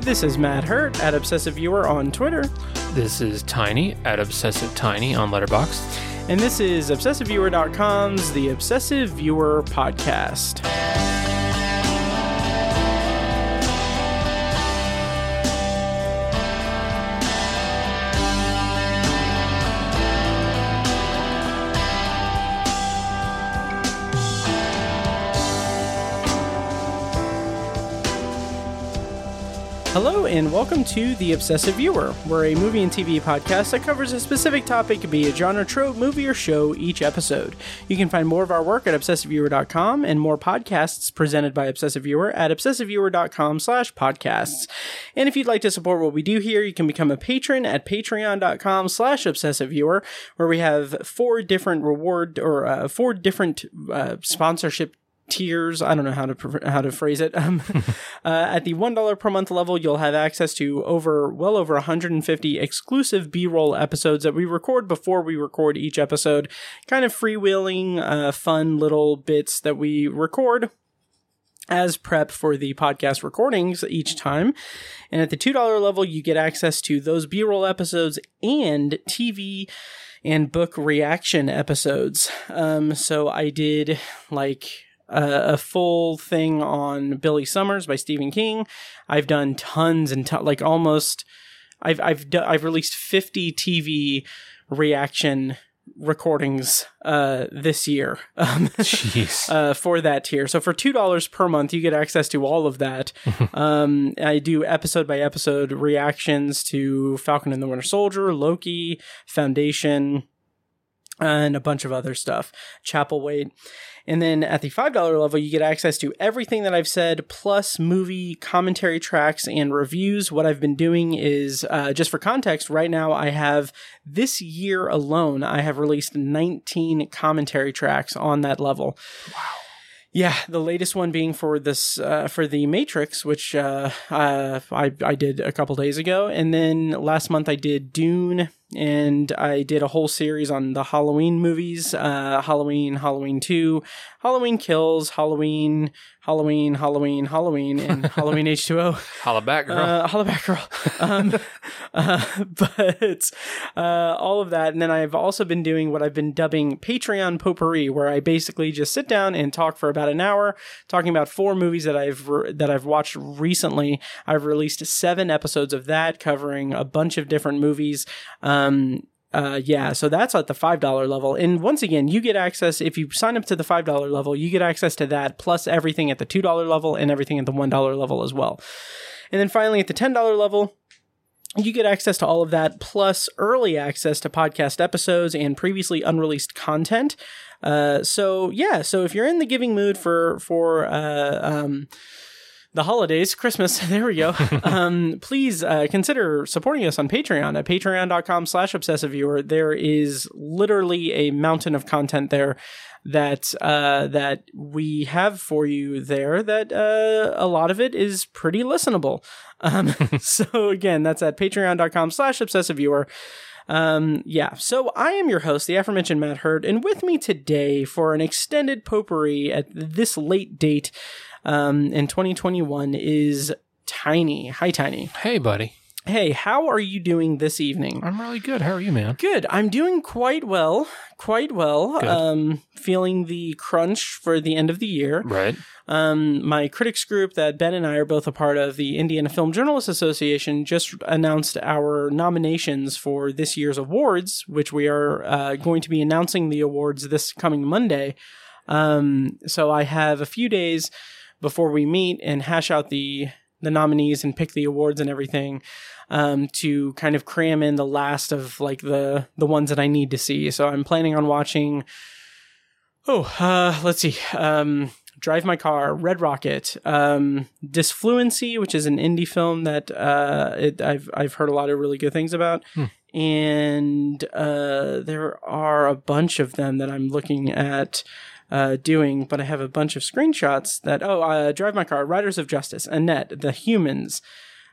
This is Matt Hurt at Obsessive Viewer on Twitter, This is Tiny at Obsessive Tiny on Letterboxd. and this is ObsessiveViewer.com's The Obsessive Viewer Podcast. And welcome to The Obsessive Viewer. We're a movie and TV podcast that covers a specific topic, be it genre, trope, movie, or show, each episode. You can find more of our work at ObsessiveViewer.com and more podcasts presented by Obsessive Viewer at ObsessiveViewer.com slash podcasts. And if you'd like to support what we do here, you can become a patron at Patreon.com slash ObsessiveViewer, where we have four different reward or uh, four different uh, sponsorship tiers. I don't know how to how to phrase it. Um, uh, at the one dollar per month level, you'll have access to over well over 150 exclusive B-roll episodes that we record before we record each episode. Kind of freewheeling, uh, fun little bits that we record as prep for the podcast recordings each time. And at the $2 level, you get access to those B roll episodes and TV and book reaction episodes. Um, so I did like a, a full thing on Billy Summers by Stephen King. I've done tons and ton like almost. I've I've do- I've released fifty TV reaction recordings uh this year um, Jeez. uh, for that tier. So for two dollars per month, you get access to all of that. um, I do episode by episode reactions to Falcon and the Winter Soldier, Loki, Foundation, and a bunch of other stuff. Chapelwaite. And then at the $5 level, you get access to everything that I've said, plus movie commentary tracks and reviews. What I've been doing is, uh, just for context, right now I have, this year alone, I have released 19 commentary tracks on that level. Wow. Yeah, the latest one being for this uh, for the Matrix, which uh, uh, I I did a couple days ago, and then last month I did Dune, and I did a whole series on the Halloween movies: uh, Halloween, Halloween Two, Halloween Kills, Halloween, Halloween, Halloween, Halloween, and Halloween H two O. Holla back, girl. Uh, holla back, girl. Um, uh, but uh, all of that, and then I've also been doing what I've been dubbing Patreon potpourri, where I basically just sit down and talk for about an hour, talking about four movies that I've re- that I've watched recently. I've released seven episodes of that, covering a bunch of different movies. Um, uh, yeah, so that's at the $5 level. And once again, you get access, if you sign up to the $5 level, you get access to that, plus everything at the $2 level and everything at the $1 level as well. And then finally, at the $10 level, you get access to all of that, plus early access to podcast episodes and previously unreleased content. Uh, so yeah, so if you're in the giving mood for for uh, um, the holidays, Christmas, there we go. um, please uh, consider supporting us on Patreon at patreon.com slash obsessive viewer. There is literally a mountain of content there that uh, that we have for you there that uh, a lot of it is pretty listenable. Um, so again, that's at patreon.com slash obsessive viewer. Um, yeah, so I am your host, the aforementioned Matt Hurd, and with me today for an extended potpourri at this late date um, in 2021 is Tiny. Hi, Tiny. hey, buddy. Hey, how are you doing this evening? I'm really good. How are you, man? Good. I'm doing quite well. Quite well. Good. Um, feeling the crunch for the end of the year. Right. Um, my critics group that Ben and I are both a part of, the Indiana Film Journalists Association, just announced our nominations for this year's awards, which we are uh, going to be announcing the awards this coming Monday. Um, so I have a few days before we meet and hash out the the nominees and pick the awards and everything um, to kind of cram in the last of like the the ones that I need to see. So I'm planning on watching. Oh, uh, let's see. Um, Drive My Car, Red Rocket, um, Disfluency, which is an indie film that uh, it, I've I've heard a lot of really good things about, and uh, there are a bunch of them that I'm looking at uh, doing, but I have a bunch of screenshots that oh, uh, Drive My Car, Riders of Justice, Annette, The Humans,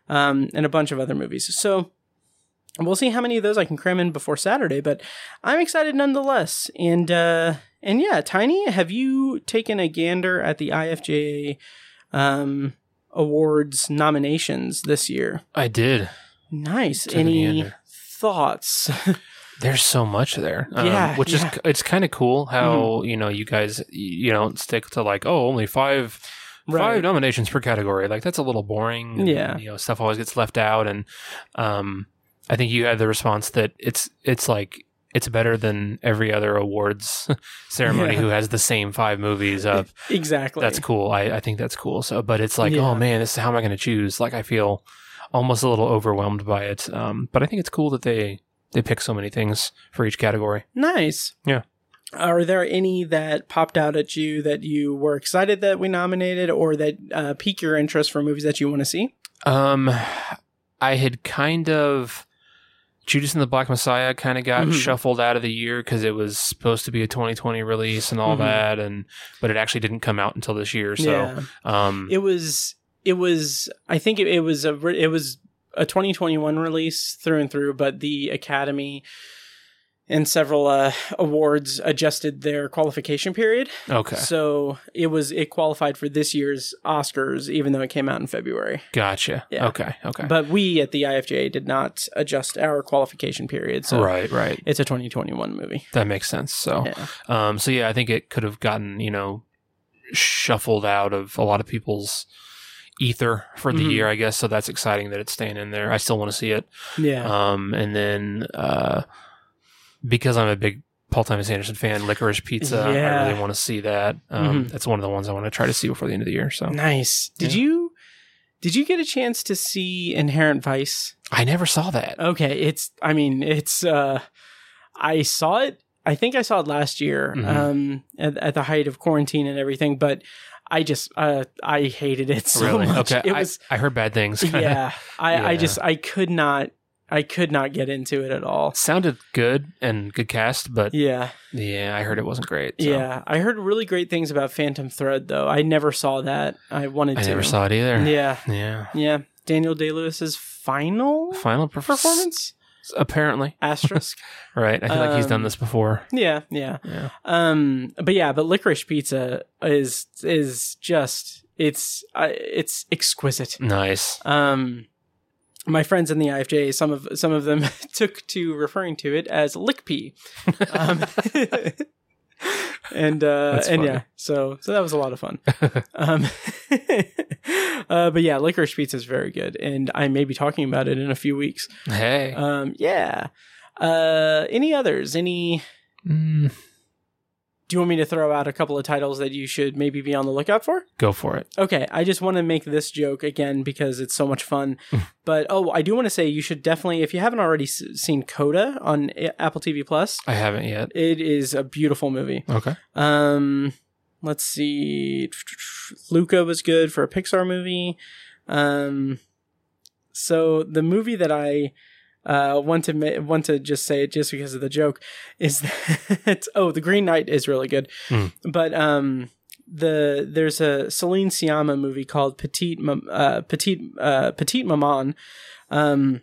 um, and a bunch of other movies. So we'll see how many of those I can cram in before Saturday, but I'm excited nonetheless. And uh, and yeah, Tiny, have you taken a gander at the IFJ um, awards nominations this year. I did. Nice. Any gander. thoughts? There's so much there. Um, Yeah, which yeah. Mm-hmm. is it's kind of cool how you know you guys you don't stick to like oh only five Right. five nominations per category. Like that's a little boring. and, Yeah. you know stuff always gets left out, and um, I think you had the response that it's it's like it's better than every other awards ceremony Yeah. who has the same five movies up. exactly. That's cool. I, I think that's cool. So, but it's like, Yeah. oh man, this is how am I going to choose? Like, I feel almost a little overwhelmed by it. Um, but I think it's cool that they they pick so many things for each category. nice. Yeah. Are there any that popped out at you that you were excited that we nominated, or that uh, pique your interest for movies that you want to see? Um, I had kind of Judas and the Black Messiah kind of got Mhm. shuffled out of the year because it was supposed to be a 2020 release and all Mhm. that, and but it actually didn't come out until this year. So, yeah. um, it was it was i think it, it was a it was a 2021 release through and through but the academy and several uh, awards adjusted their qualification period okay, so it was it qualified for this year's oscars even though it came out in february gotcha. Yeah. Okay, okay, but we at the ifja did not adjust our qualification period so right, right. it's a 2021 movie That makes sense. So, yeah Um, so yeah, I think it could have gotten you know shuffled out of a lot of people's ether for the Mhm. year, I guess. So that's exciting that it's staying in there. I still want to see it. yeah Um, and then uh, because I'm a big Paul Thomas Anderson fan, Licorice Pizza, Yeah. I really want to see that. Um, Mhm. That's one of the ones I want to try to see before the end of the year. So nice did Yeah. you did you get a chance to see inherent vice I never saw that. Okay, it's I mean, it's uh I saw it I think I saw it last year Mhm. um at, at the height of quarantine and everything, but I just uh I hated it so really? much. Okay. It I, was I heard bad things. yeah. I I just I could not I could not get into it at all. Sounded good and good cast, but Yeah. yeah, I heard it wasn't great. so Yeah. I heard really great things about Phantom Thread though. I never saw that. I wanted to. I to. never saw it either. Yeah. Yeah. Yeah. Daniel Day-Lewis's final Final perf- performance? Apparently. Asterisk. Right. I feel like he's done Um, this before. yeah, yeah. Yeah. Um, but yeah, but licorice pizza is is just it's uh, it's exquisite. Nice. Um, my friends in the IFJ, some of some of them took to referring to it as lick pea. Um, and uh, and yeah, so so that was a lot of fun. um, uh, but yeah, licorice pizza is very good, and I may be talking about it in a few weeks. Hey. Um, yeah. Uh, any others? Any? Mm, Do you want me to throw out a couple of titles that you should maybe be on the lookout for? go for it. Okay, I just want to make this joke again because it's so much fun. but oh, I do want to say you should definitely, if you haven't already s- seen Coda on A- Apple TV Plus, I haven't yet. it is a beautiful movie. Okay. Um, let's see, Luca was good for a Pixar movie. Um, so the movie that I uh, want to ma- want to just say it just because of the joke is that oh the Green Knight is really good, Hmm. but um the there's a Celine Sciamma movie called Petite uh, Petite uh, Petite Maman. Um,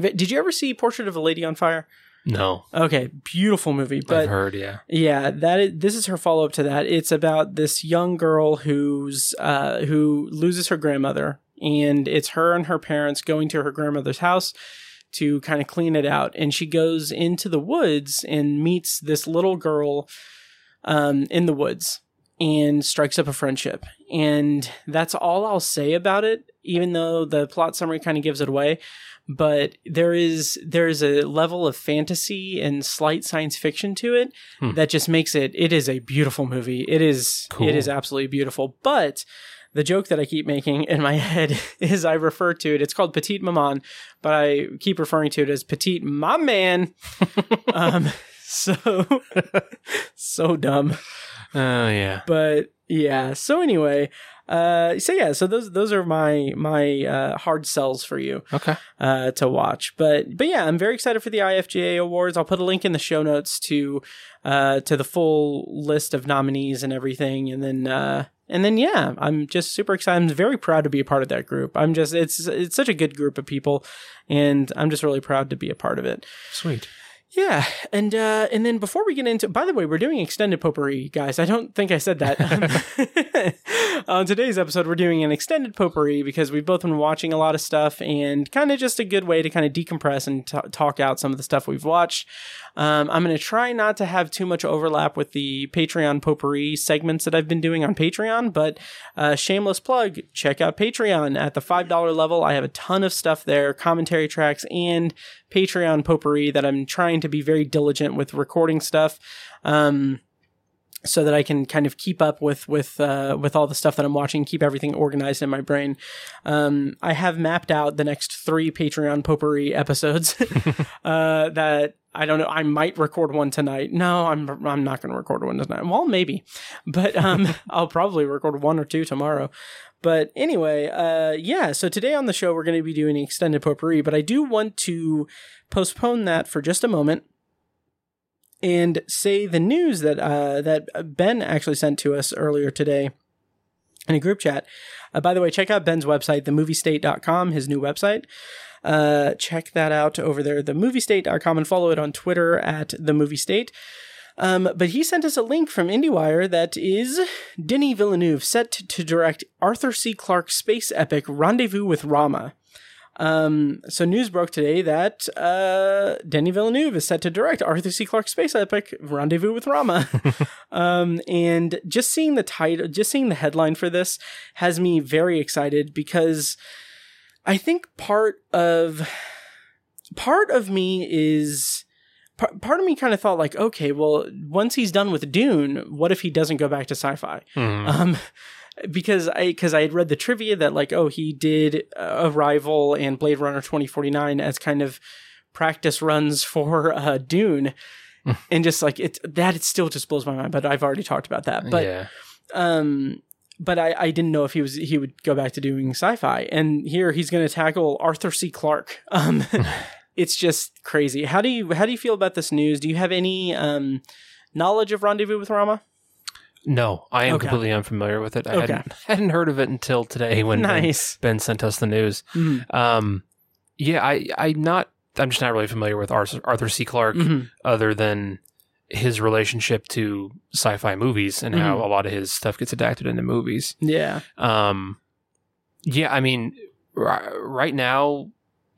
did you ever see Portrait of a Lady on Fire? No. Okay, beautiful movie, but I've heard, yeah. yeah, that is, this is her follow up to that. It's about this young girl who's uh, who loses her grandmother, and it's her and her parents going to her grandmother's house to kind of clean it out. And she goes into the woods and meets this little girl um, in the woods and strikes up a friendship. And that's all I'll say about it, even though the plot summary kind of gives it away but there is there is a level of fantasy and slight science fiction to it Hmm. that just makes it it is a beautiful movie it is Cool. it is absolutely beautiful but the joke that I keep making in my head is I refer to it. It's called Petite Maman, but I keep referring to it as Petite My Man. um, so so dumb Oh, yeah. but yeah so anyway uh so yeah so those those are my my uh hard sells for you Okay. uh to watch but but yeah i'm very excited for the ifja awards i'll put a link in the show notes to uh to the full list of nominees and everything and then uh and then yeah i'm just super excited. I'm very proud to be a part of that group. I'm just it's it's such a good group of people and i'm just really proud to be a part of it. Sweet. Yeah, and uh, and then before we get into, by the way, we're doing extended potpourri, guys. I don't think I said that. On today's episode, we're doing an extended potpourri because we've both been watching a lot of stuff, and kind of just a good way to kind of decompress and t- talk out some of the stuff we've watched. Um, I'm going to try not to have too much overlap with the Patreon potpourri segments that I've been doing on Patreon, but uh, shameless plug, check out Patreon at the $5 level. I have a ton of stuff there, commentary tracks and Patreon potpourri that I'm trying to be very diligent with recording stuff. Um, so that I can kind of keep up with with uh, with all the stuff that I'm watching, keep everything organized in my brain. Um, I have mapped out the next three Patreon potpourri episodes uh, that I don't know. I might record one tonight. No, I'm I'm not going to record one tonight. Well, maybe, but um, I'll probably record one or two tomorrow. But anyway, uh, yeah. So today on the show we're going to be doing extended potpourri, but I do want to postpone that for just a moment and say the news that uh, that Ben actually sent to us earlier today in a group chat. Uh, by the way, check out Ben's website, themoviestate.com, his new website. Uh, check that out over there, themoviestate.com, and follow it on Twitter at themoviestate. Um, but he sent us a link from IndieWire that is Denis Villeneuve set to direct Arthur C. Clarke's space epic Rendezvous with Rama. Um, so news broke today that uh, Denis Villeneuve is set to direct Arthur C. Clarke's space epic Rendezvous with Rama. um, and just seeing the title, just seeing the headline for this has me very excited because I think part of part of me is part of me kind of thought like okay well once he's done with dune what if he doesn't go back to sci-fi Mhm. um because i because i had read the trivia that like oh he did uh, arrival and blade runner 2049 as kind of practice runs for uh dune. And just like it that it still just blows my mind but i've already talked about that. But yeah. um but I, I didn't know if he was he would go back to doing sci-fi. And here he's going to tackle arthur c. Clarke. Um it's just crazy. How do you how do you feel about this news? Do you have any um knowledge of rendezvous with rama No, I am Okay. completely unfamiliar with it. I Okay. hadn't, hadn't heard of it until today when Ben, nice ben sent us the news. Mhm. Um, yeah, I, I'm not. I'm just not really familiar with Arthur, Arthur C. Clarke, Mhm. other than his relationship to sci-fi movies and how Mhm. a lot of his stuff gets adapted into movies. yeah Um, yeah, I mean, ri- right now,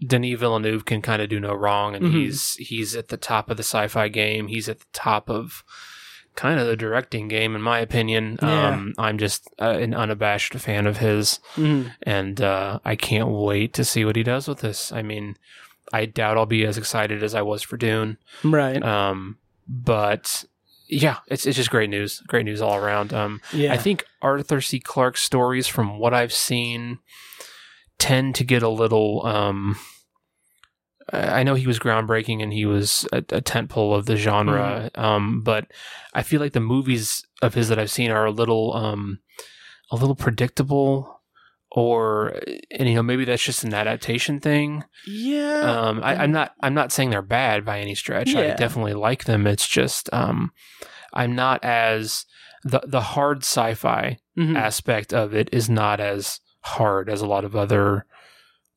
Denis Villeneuve can kind of do no wrong, and Mhm. he's he's at the top of the sci-fi game. He's at the top of kind of the directing game, in my opinion. Yeah. Um, I'm just uh, an unabashed fan of his, Mhm. and uh, I can't wait to see what he does with this. I mean, I doubt I'll be as excited as I was for Dune, right um, but yeah, it's it's just great news. Great news all around. Um, yeah I think Arthur C. Clarke's stories, from what I've seen, tend to get a little. Um, I know he was groundbreaking and he was a, a tentpole of the genre, um, but I feel like the movies of his that I've seen are a little, um, a little predictable, or and you know maybe that's just an adaptation thing. yeah Um, I, I'm not. I'm not saying they're bad by any stretch. Yeah. I definitely like them. It's just um, I'm not as the the hard sci-fi Mhm. aspect of it is not as hard as a lot of other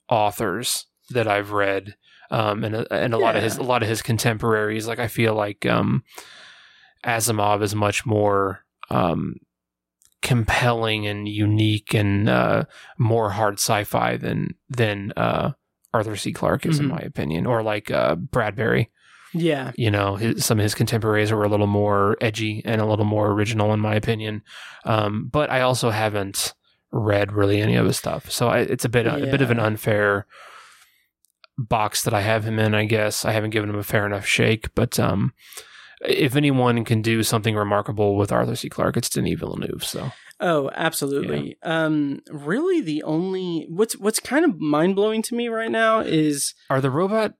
authors that I've read. Um, and a- and a lot of his a lot of his contemporaries. Like I feel like um, Asimov is much more um, compelling and unique and uh, more hard sci-fi than than uh, Arthur C. Clarke is, in Mhm. my opinion, or like uh, Bradbury. yeah You know, his, some of his contemporaries were a little more edgy and a little more original, in my opinion. Um, but I also haven't read really any of his stuff, so I, it's a bit a bit of an unfair box that I have him in. I guess I haven't given him a fair enough shake, but um, if anyone can do something remarkable with Arthur C. Clarke, it's Denis Villeneuve. So Oh, absolutely. Um, really, the only what's what's kind of mind blowing to me right now is are the robot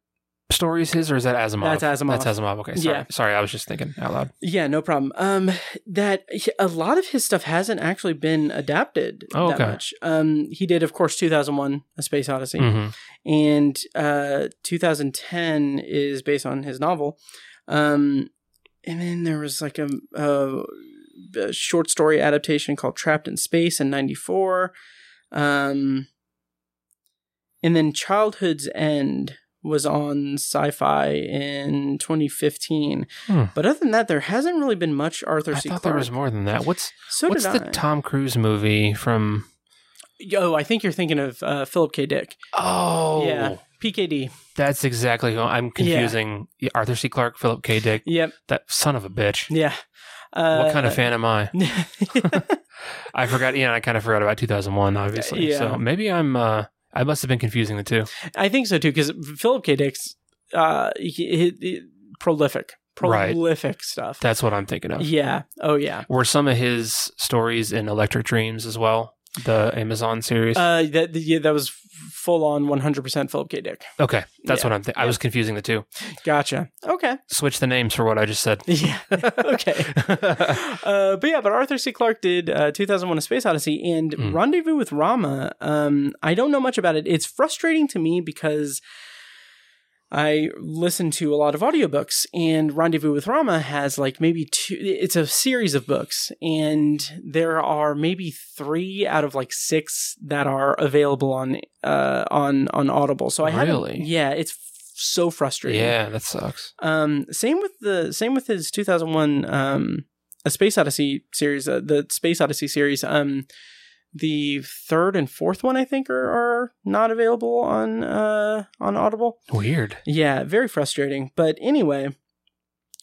stories his, or is that Asimov? That's Asimov. That's Asimov. Okay, sorry, Yeah. sorry, I was just thinking out loud. yeah, no problem. Um, that a lot of his stuff hasn't actually been adapted Oh, that okay. much. Um, he did, of course, two thousand one, A Space Odyssey, hmm and uh, two thousand ten is based on his novel. Um, and then there was like a, a, a short story adaptation called Trapped in Space in '94. Um, and then Childhood's End was on Sci-Fi in 2015. Hmm. But other than that, there hasn't really been much Arthur I C. thought Clarke. there was more than that. What's so what's the I. Tom Cruise movie from? Oh, I think you're thinking of uh, Philip K. Dick. Oh, Yeah, PKD. that's exactly who I'm confusing. Yeah. Arthur C. Clarke, Philip K. Dick. Yep. That son of a bitch. Yeah. Uh, what kind of fan am I? I forgot. Yeah, I kind of forgot about 2001, obviously. Yeah. So maybe I'm. uh I must have been confusing the two. I think so too, because Philip K. Dick's uh, he, he, he- prolific, Right. prolific stuff. That's what I'm thinking of. yeah. Oh yeah. Were some of his stories in Electric Dreams as well? The Amazon series. Uh, that yeah, that was full on 100% Philip K. Dick. okay, that's yeah. what I'm. Th- I was confusing the two. Gotcha. Okay. Switch the names for what I just said. Yeah. okay. Uh, but yeah, but Arthur C. Clarke did uh, 2001: A Space Odyssey and Mm. Rendezvous with Rama. Um, I don't know much about it. It's frustrating to me because I listen to a lot of audiobooks, and Rendezvous with Rama has like maybe two. It's a series of books, and there are maybe three out of like six that are available on uh, on on Audible. So I. Really? Yeah, it's f- so frustrating. yeah, that sucks. Um, same with the same with his 2001 um, a Space Odyssey series, uh, the Space Odyssey series. Um, the third and fourth one, I think, are, are not available on uh, on Audible. Weird. Yeah, very frustrating. But anyway,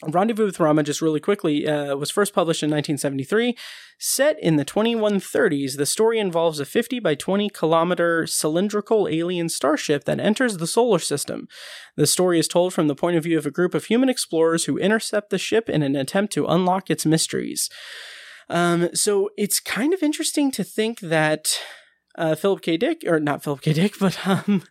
Rendezvous with Rama, just really quickly, uh, was first published in 1973. Set in the 2130s, the story involves a 50 by 20 kilometer cylindrical alien starship that enters the solar system. The story is told from the point of view of a group of human explorers who intercept the ship in an attempt to unlock its mysteries. Um, so it's kind of interesting to think that uh, Philip K. Dick, or not Philip K. Dick, but um,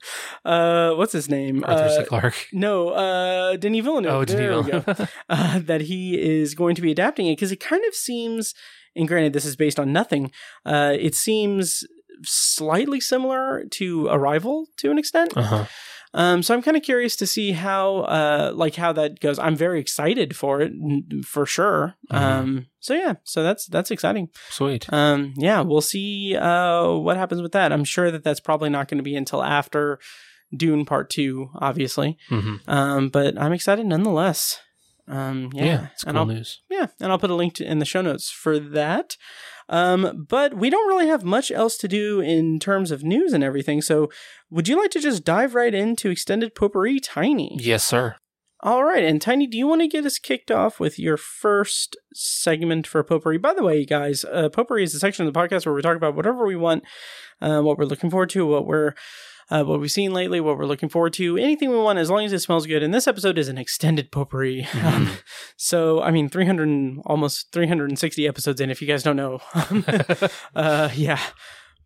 uh, what's his name? Arthur Uh, C. Clarke. no, uh, Denis Villeneuve. Oh, Denis. Villeneuve. Uh, that he is going to be adapting it because it kind of seems, and granted, this is based on nothing. Uh, it seems slightly similar to Arrival to an extent. uh-huh. Um, so I'm kind of curious to see how, uh, like how that goes. I'm very excited for it, for sure. Mhm. Um, so yeah, so that's that's exciting. Sweet. Um, yeah, we'll see uh, what happens with that. I'm sure that that's probably not going to be until after Dune Part Two, obviously. hmm Um, but I'm excited nonetheless. Um, yeah, Yeah, it's and cool I'll news. yeah, and I'll put a link to, in the show notes for that. Um, but we don't really have much else to do in terms of news and everything. So, would you like to just dive right into extended potpourri, Tiny? Yes, sir. All right, and Tiny, do you want to get us kicked off with your first segment for Potpourri? By the way, guys, uh, Potpourri is a section of the podcast where we talk about whatever we want, uh, what we're looking forward to, what we're uh, what we've seen lately, what we're looking forward to, anything we want, as long as it smells good. And this episode is an extended potpourri. Um, Mhm. so, I mean, 300, almost 360 episodes in, if you guys don't know. uh, yeah.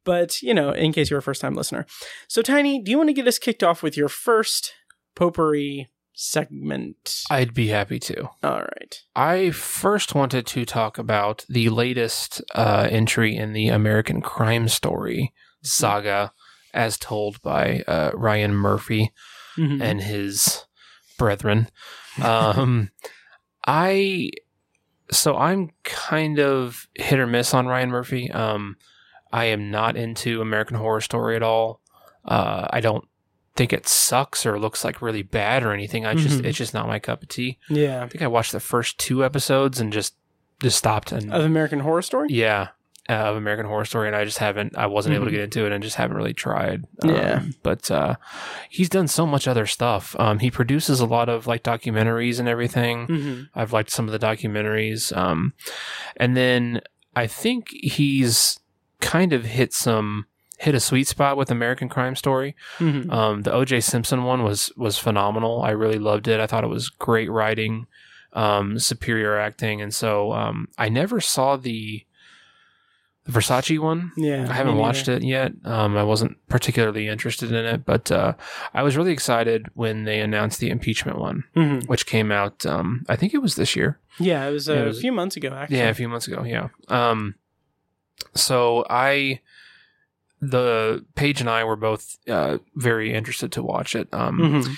But, you know, in case you're a first time listener. So, Tiny, do you want to get us kicked off with your first potpourri segment? I'd be happy to. All right. I first wanted to talk about the latest uh, entry in the American Crime Story saga, as told by uh, Ryan Murphy Mhm. and his brethren. Um, I so I'm kind of hit or miss on Ryan Murphy. Um, I am not into American Horror Story at all. Uh, I don't think it sucks or looks like really bad or anything. I just Mhm. it's just not my cup of tea. yeah. I think I watched the first two episodes and just just stopped and Of American Horror Story? yeah of American Horror Story, and I just haven't. I wasn't able to Mhm. get into it, and just haven't really tried. Um, Yeah. but uh, he's done so much other stuff. Um, he produces a lot of like documentaries and everything. hmm I've liked some of the documentaries, um, and then I think he's kind of hit some hit a sweet spot with American Crime Story. hmm Um, the O.J. Simpson one was was phenomenal. I really loved it. I thought it was great writing, um, superior acting, and so um, I never saw the, the Versace one. Yeah. I haven't watched it yet. Um, I wasn't particularly interested in it, but uh, I was really excited when they announced the impeachment one, hmm which came out. Um, I think it was this year. Yeah, it was, uh, it was- a few months ago, actually. Yeah, a few months ago. Yeah. Um, so I, the Paige and I were both uh, very interested to watch it. Um, Mhm.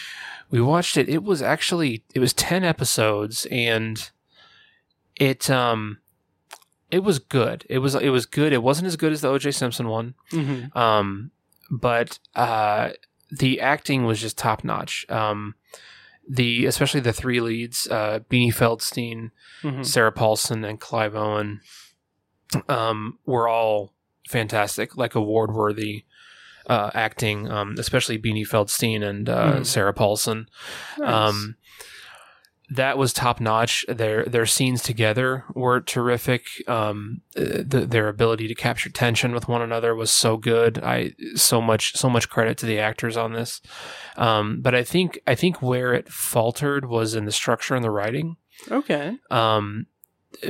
we watched it. It was actually it was ten episodes, and it um, it was good. It was it was good. It wasn't as good as the O.J. Simpson one. Mhm. Um, but uh, the acting was just top notch. Um, the especially the three leads, uh, Beanie Feldstein, Mhm. Sarah Paulson, and Clive Owen, um, were all fantastic, like award worthy uh, acting. Um, especially Beanie Feldstein and uh, Mhm. Sarah Paulson. Nice. That was top notch. Their their scenes together were terrific. Um, uh, the, their ability to capture tension with one another was so good. I so much so much credit to the actors on this. Um, but I think I think where it faltered was in the structure and the writing. okay. Um,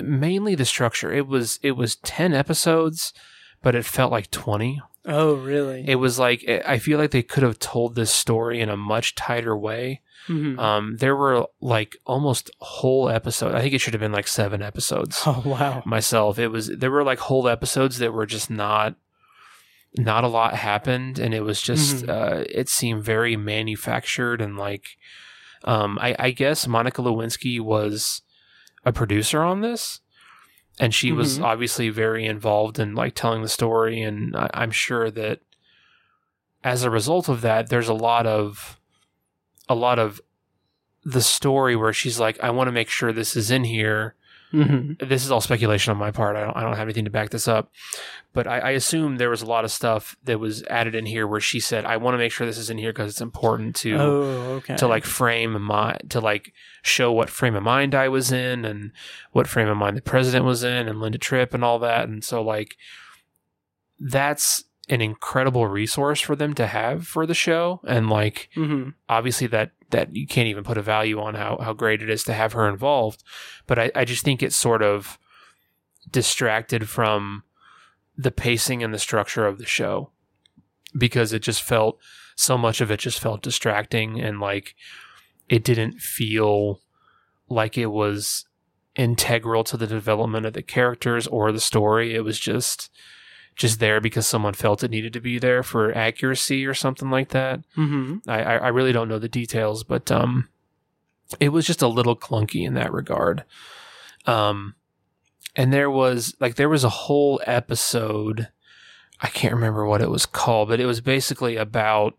mainly the structure. It was it was ten episodes, but it felt like twenty. Oh, really? It was like I feel like they could have told this story in a much tighter way. Mhm. Um, there were like almost whole episodes. I think it should have been like seven episodes. oh, wow. Myself, it was there were like whole episodes that were just not not a lot happened, and it was just Mhm. uh, it seemed very manufactured and like um, I, I guess Monica Lewinsky was a producer on this, and she was Mhm. obviously very involved in like telling the story, and I, I'm sure that as a result of that, there's a lot of a lot of the story where she's like, I want to make sure this is in here. hmm This is all speculation on my part. I don't, I don't have anything to back this up, but I, I assume there was a lot of stuff that was added in here where she said, I want to make sure this is in here because it's important to Oh, okay. to like frame my to like show what frame of mind I was in and what frame of mind the president was in and Linda Tripp and all that. And so like that's an incredible resource for them to have for the show. And like hmm obviously that that you can't even put a value on how, how great it is to have her involved. But I, I just think it's sort of distracted from the pacing and the structure of the show because it just felt so much of it just felt distracting and like it didn't feel like it was integral to the development of the characters or the story. It was just just there because someone felt it needed to be there for accuracy or something like that. hmm I, I I really don't know the details, but um, it was just a little clunky in that regard. Um, and there was like there was a whole episode. I can't remember what it was called, but it was basically about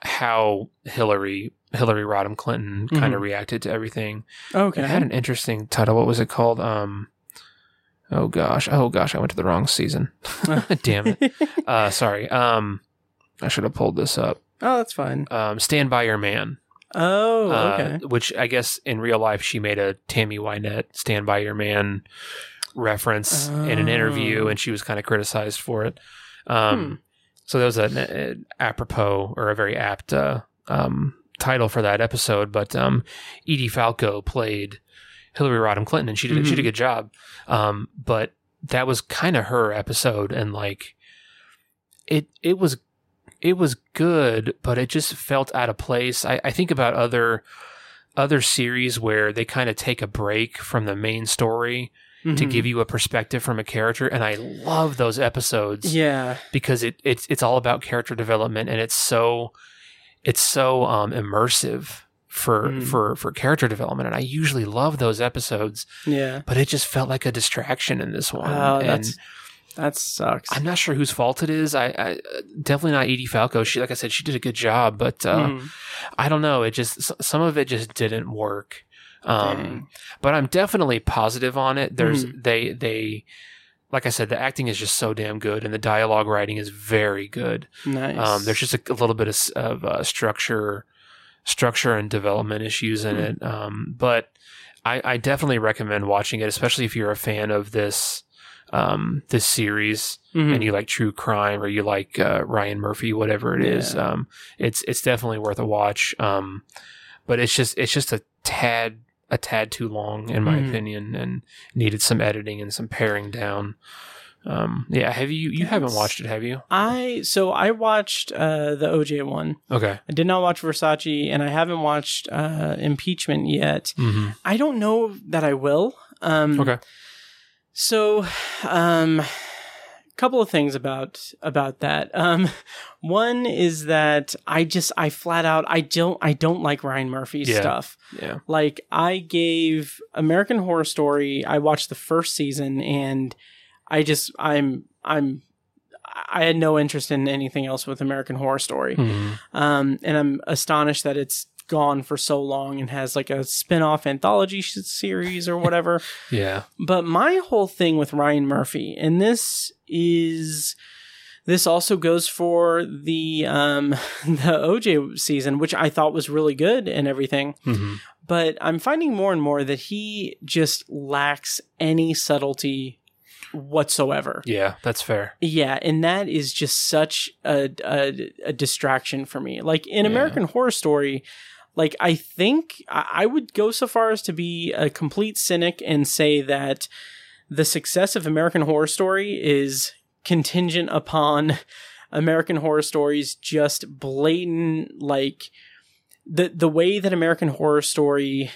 how Hillary Hillary Rodham Clinton kind of Mhm. reacted to everything. Okay. It had an interesting title. What was it called? Um, oh gosh, oh gosh, I went to the wrong season. Damn it. Uh, sorry. Um, I should have pulled this up oh, that's fine. um, Stand By Your Man. Oh, uh, okay. which I guess in real life she made a Tammy Wynette Stand By Your Man reference in an interview Oh. and she was kind of criticized for it. Um, Hmm. So that was an, an apropos or a very apt uh, um, title for that episode. But um, Edie Falco played Hillary Rodham Clinton and she did, she did a Mhm. good job. Um, but that was kind of her episode and like it it was it was good, but it just felt out of place. I, I think about other other series where they kind of take a break from the main story to Mhm. give you a perspective from a character, and I love those episodes Yeah. because it it's it's all about character development, and it's so it's so um, immersive for Mm. for for character development, and I usually love those episodes, Yeah. but it just felt like a distraction in this one. Oh, and that's that sucks. I'm not sure whose fault it is. I, I definitely not Edie Falco. She, like I said, she did a good job, but uh, Mhm. I don't know. It just some of it just didn't work. Um, but I'm definitely positive on it. There's Mhm. they they like I said, the acting is just so damn good, and the dialogue writing is very good. nice. Um, there's just a, a little bit of, of uh, structure, structure and development issues in Hmm. it. Um, but I, I definitely recommend watching it, especially if you're a fan of this um, this series Mhm. and you like true crime or you like uh, Ryan Murphy, whatever it is. Yeah. Um, it's it's definitely worth a watch. Um, but it's just it's just a tad a tad too long in my Mhm. opinion, and needed some editing and some paring down. Um, yeah, have you you haven't watched it, have you? I so I watched uh, the OJ one. Okay. I did not watch Versace, and I haven't watched uh, Impeachment yet. Mm-hmm. I don't know that I will. Um, Okay. So, um, couple of things about about that. Um, one is that I just I flat out I don't I don't like Ryan Murphy's Yeah. stuff. Yeah. Like I gave American Horror Story. I watched the first season, and I just I'm I'm I had no interest in anything else with American Horror Story. Mhm. Um, and I'm astonished that it's gone for so long and has like a spin-off anthology series or whatever. Yeah. But my whole thing with Ryan Murphy, and this is this also goes for the um the OJ season, which I thought was really good and everything. hmm But I'm finding more and more that he just lacks any subtlety whatsoever. Yeah, that's fair. Yeah, and that is just such a a, a distraction for me. Like in Yeah. American Horror Story, like I think I would go so far as to be a complete cynic and say that the success of American Horror Story is contingent upon American Horror Story's just blatant like the the way that American Horror Story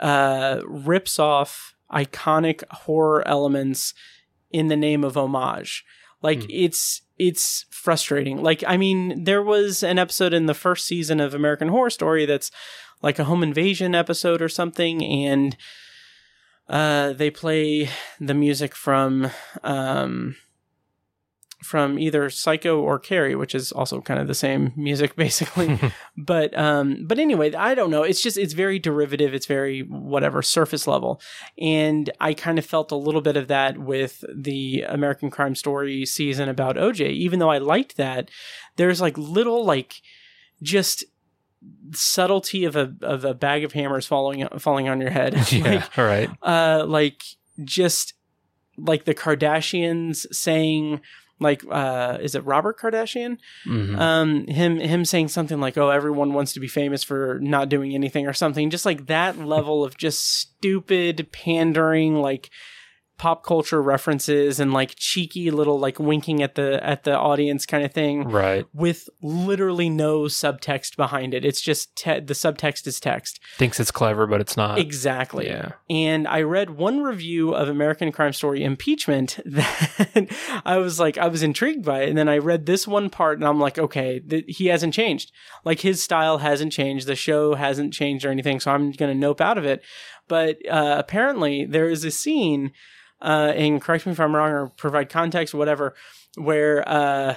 uh rips off iconic horror elements in the name of homage. Like Hmm. it's it's frustrating. Like I mean, there was an episode in the first season of American Horror Story that's like a home invasion episode or something, and uh, they play the music from um, from either Psycho or Carrie, which is also kind of the same music basically. but um, but anyway, I don't know. It's just it's very derivative. It's very whatever surface level, and I kind of felt a little bit of that with the American Crime Story season about OJ. Even though I liked that, there's like little like just subtlety of a of a bag of hammers falling falling on your head. yeah. Like, All right. uh like just like the Kardashians saying like uh is it Robert Kardashian? Mhm. Um him him saying something like oh everyone wants to be famous for not doing anything or something just like that level of just stupid pandering like pop culture references and like cheeky little like winking at the at the audience kind of thing right. with literally no subtext behind it. It's just te- the subtext is text. Thinks it's clever, but it's not. Exactly. Yeah. And I read one review of American Crime Story Impeachment that I was like, I was intrigued by it. And then I read this one part and I'm like, okay, th- he hasn't changed. Like his style hasn't changed. The show hasn't changed or anything. So I'm going to nope out of it. But uh, apparently there is a scene, uh, and correct me if I'm wrong or provide context, whatever, where uh,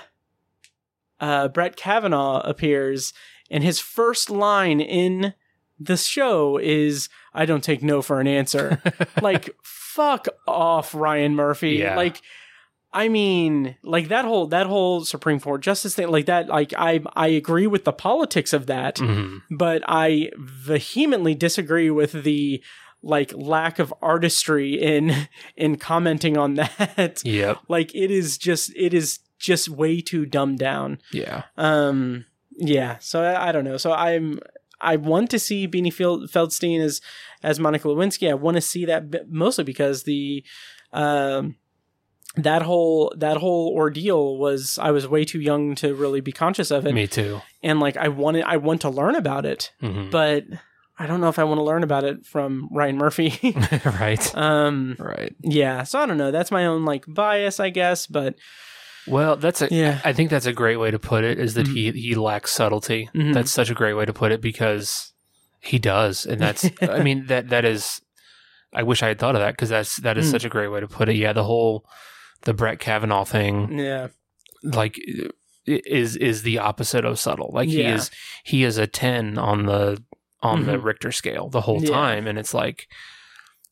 uh, Brett Kavanaugh appears and his first line in the show is I don't take no for an answer. like fuck off Ryan Murphy. Yeah. Like I mean, like that whole that whole Supreme Court justice thing like that like I I agree with the politics of that, Mhm. but I vehemently disagree with the like lack of artistry in in commenting on that. Yeah. like it is just it is just way too dumbed down. Yeah. Um, yeah. So I, I don't know. So I'm I want to see Beanie Fel- Feldstein as as Monica Lewinsky. I want to see that b- mostly because the um that whole that whole ordeal was I was way too young to really be conscious of it, Me too. and like I wanted I want to learn about it, Mhm. but I don't know if I want to learn about it from Ryan Murphy. right. um, Right. yeah. So I don't know. That's my own like bias, I guess, but Well, that's a. yeah. I think that's a great way to put it. Is that he he lacks subtlety. Mhm. That's such a great way to put it because he does, and that's. I mean that that is. I wish I had thought of that because that's that is Mm. such a great way to put it. Yeah, the whole the Brett Kavanaugh thing, Yeah. like, is is the opposite of subtle. Like he is he is a ten on the on the Mhm. Richter scale the whole Yeah. time, and it's like,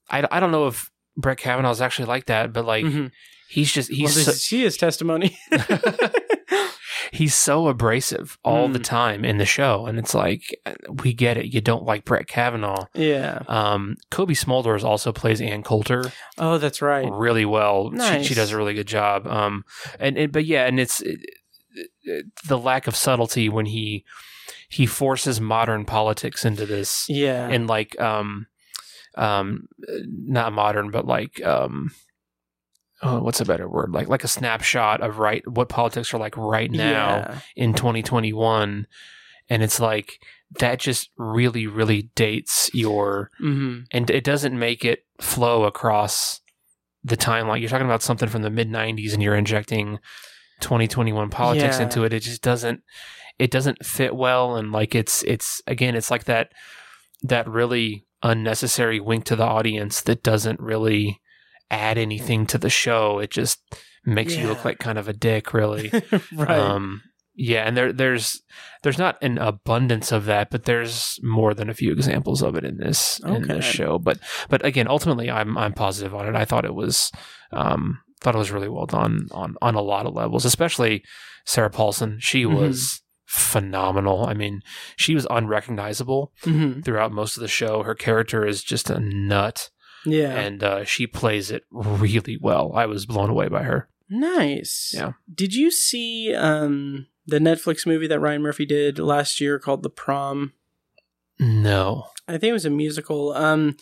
I I don't know if Brett Kavanaugh is actually like that, but like Mhm. he's just Well, he's this so- is- she is testimony. he's so abrasive all the Mm. time in the show and it's like we get it you don't like brett kavanaugh yeah. um cobie smulders also plays ann coulter Oh, that's right. really well she, she does a really good job um and, and but yeah and it's it, it- the lack of subtlety when he he forces modern politics into this Yeah. and like um um not modern but like um oh, what's a better word like like a snapshot of right what politics are like right now Yeah. in 2021 and it's like that just really really dates your hmm and it doesn't make it flow across the timeline you're talking about something from the mid 90s and you're injecting 2021 politics Yeah. into it it just doesn't it doesn't fit well and like it's it's again it's like that that really unnecessary wink to the audience that doesn't really add anything to the show it just makes you look like kind of a dick, really. right. Um, yeah, and there there's there's not an abundance of that, but there's more than a few examples of it in this in Okay. this show. But but again, ultimately, I'm I'm positive on it. I thought it was um thought it was really well done on on a lot of levels, especially Sarah Paulson. She Mhm. was phenomenal. I mean, she was unrecognizable Mhm. throughout most of the show. Her character is just a nut, Yeah. and uh, she plays it really well. I was blown away by her. nice. Yeah. Did you see um the Netflix movie that Ryan Murphy did last year called The Prom? No. I think it was a musical. Um,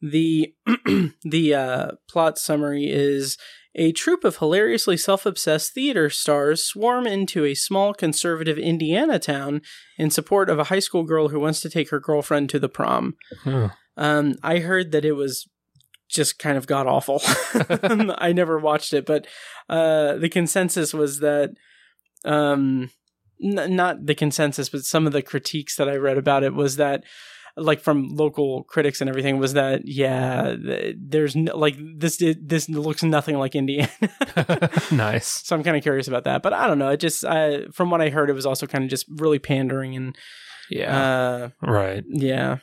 the the uh, plot summary is a troupe of hilariously self-obsessed theater stars swarm into a small conservative Indiana town in support of a high school girl who wants to take her girlfriend to the prom. Huh. Um, I heard that it was just kind of god awful. I never watched it, but uh, the consensus was that um, n- not the consensus, but some of the critiques that I read about it was that like from local critics and everything was that yeah there's no, like this this looks nothing like Indiana nice. so I'm kind of curious about that but I don't know it just I, from what I heard it was also kind of just really pandering and Yeah. uh right. yeah.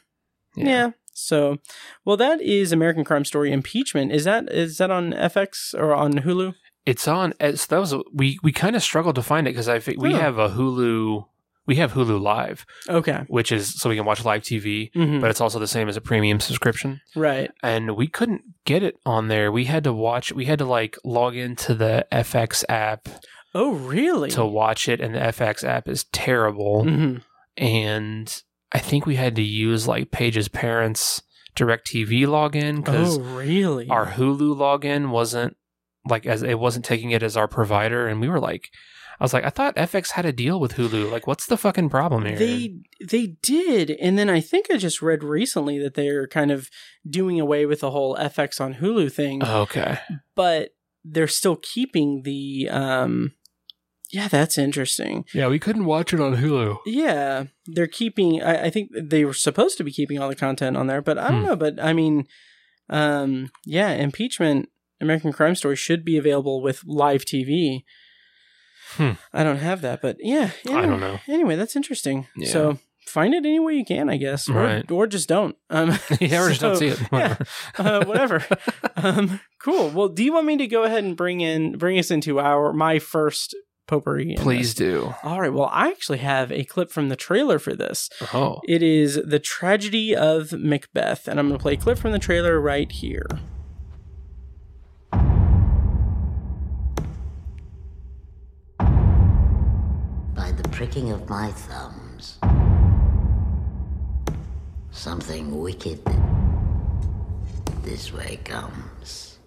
Yeah. So, well, that is American Crime Story impeachment. Is that is that on FX or on Hulu? It's on. It's, that was we we kind of struggled to find it because I think we Huh. have a Hulu. We have Hulu Live, Okay. which is so we can watch live TV, hmm but it's also the same as a premium subscription. right. And we couldn't get it on there. We had to watch. We had to like log into the FX app Oh, really? to watch it, and the FX app is terrible. hmm And I think we had to use like Paige's parents' DirecTV login because Oh, really? our Hulu login wasn't like as it wasn't taking it as our provider, and we were like, I was like, I thought FX had a deal with Hulu. Like, what's the fucking problem here? They they did, and then I think I just read recently that they're kind of doing away with the whole FX on Hulu thing, okay, but they're still keeping the. um Yeah, that's interesting. yeah, we couldn't watch it on Hulu. Yeah, they're keeping. I, I think they were supposed to be keeping all the content on there, but I don't Hmm. know. But I mean, um, yeah, impeachment, American Crime Story should be available with live TV. Hmm. I don't have that, but yeah, I don't know. Anyway, that's interesting. Yeah. So find it any way you can, I guess, or, Right. or just don't. Um, yeah, or just don't see it. yeah, uh, whatever. um, cool. Well, do you want me to go ahead and bring in bring us into our my first potpourri? Please do. All right. Well, I actually have a clip from the trailer for this. Oh, It is the tragedy of Macbeth, and I'm going to play a clip from the trailer right here. Pricking of my thumbs. Something wicked this way comes.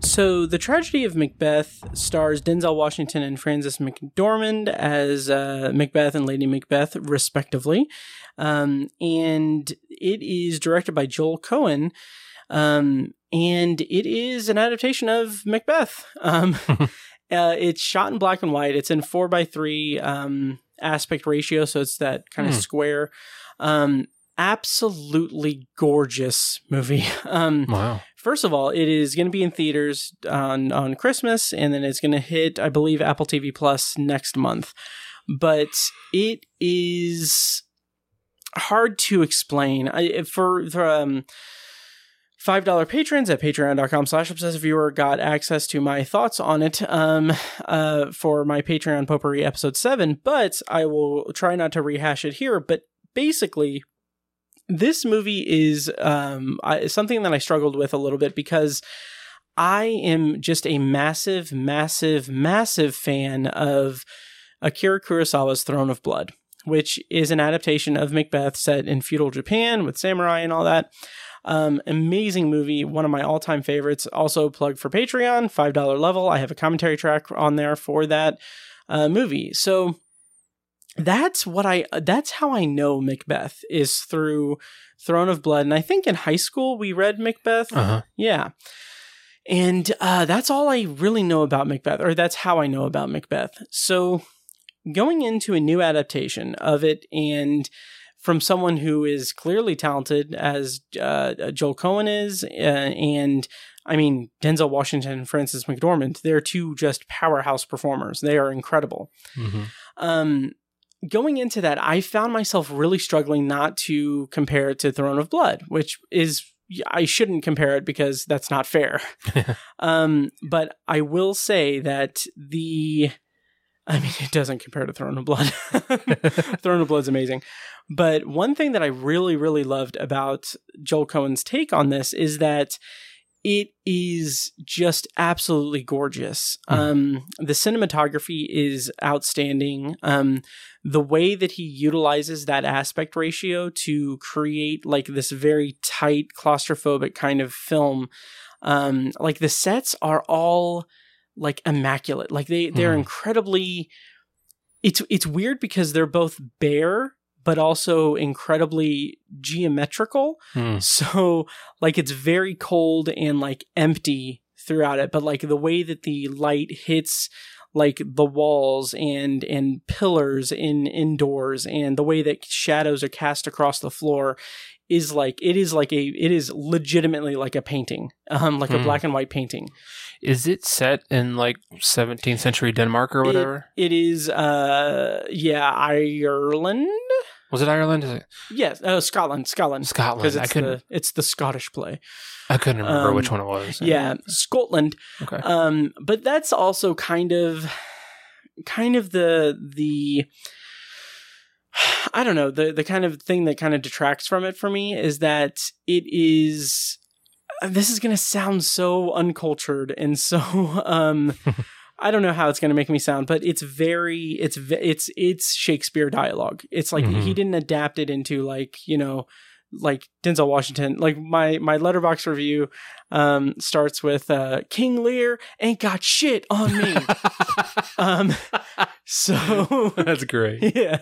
So, The Tragedy of Macbeth stars Denzel Washington and Frances McDormand as uh, Macbeth and Lady Macbeth, respectively. Um, and it is directed by Joel Coen. Um, and it is an adaptation of Macbeth. Um, uh, it's shot in black and white. It's in 4 by 3 um, aspect ratio, so it's that kind of Hmm. square. Um, absolutely gorgeous movie. Um, wow. First of all, it is going to be in theaters on on Christmas, and then it's going to hit, I believe, Apple TV Plus next month. But it is hard to explain. I, for for um, five dollar patrons at patreon.com slash obsessive viewer got access to my thoughts on it um uh for my patreon potpourri episode 7 but i will try not to rehash it here but basically this movie is um I, something that I struggled with a little bit because I am just a massive, massive, massive fan of Akira Kurosawa's Throne of Blood, which is an adaptation of Macbeth set in feudal Japan with samurai and all that. Um, amazing movie, one of my all-time favorites. Also, plug for Patreon, five dollar level. I have a commentary track on there for that uh, movie. So that's what I that's how I know Macbeth is through Throne of Blood. And I think in high school we read Macbeth. Uh huh. Yeah. And uh, that's all I really know about Macbeth, or that's how I know about Macbeth. So going into a new adaptation of it and from someone who is clearly talented as uh, Joel Coen is, uh, and I mean Denzel Washington and Frances McDormand. They're two just powerhouse performers. They are incredible. hmm Um, going into that, I found myself really struggling not to compare it to Throne of Blood, which is I shouldn't compare it because that's not fair. um, but I will say that the I mean, it doesn't compare to Throne of Blood. Throne of Blood's amazing. But one thing that I really, really loved about Joel Coen's take on this is that it is just absolutely gorgeous. Mhm. Um, the cinematography is outstanding. Um, the way that he utilizes that aspect ratio to create like this very tight, claustrophobic kind of film, um, like the sets are all like immaculate. Like they they're Mhm. incredibly. It's it's weird because they're both bare, but also incredibly geometrical. Mm. So like it's very cold and like empty throughout it, but like the way that the light hits like the walls and and pillars in indoors and the way that shadows are cast across the floor is like it is like a it is legitimately like a painting um like a Hmm. black and white painting Is it set in like 17th century Denmark or whatever? it is uh yeah ireland Was it Ireland? Is it yes uh, scotland scotland Scotland? because I it's couldn't. the it's the scottish play I couldn't remember um, which one it was. yeah scotland Okay. Um, but that's also kind of, kind of the the. I don't know the the kind of thing that kind of detracts from it for me is that it is. This is gonna sound so uncultured and so um. I don't know how it's going to make me sound, but it's very it's it's it's Shakespeare dialogue. It's like Mhm. he didn't adapt it into like you know like Denzel Washington. Like my my Letterboxd review um starts with uh King Lear ain't got shit on me. um so That's great. yeah.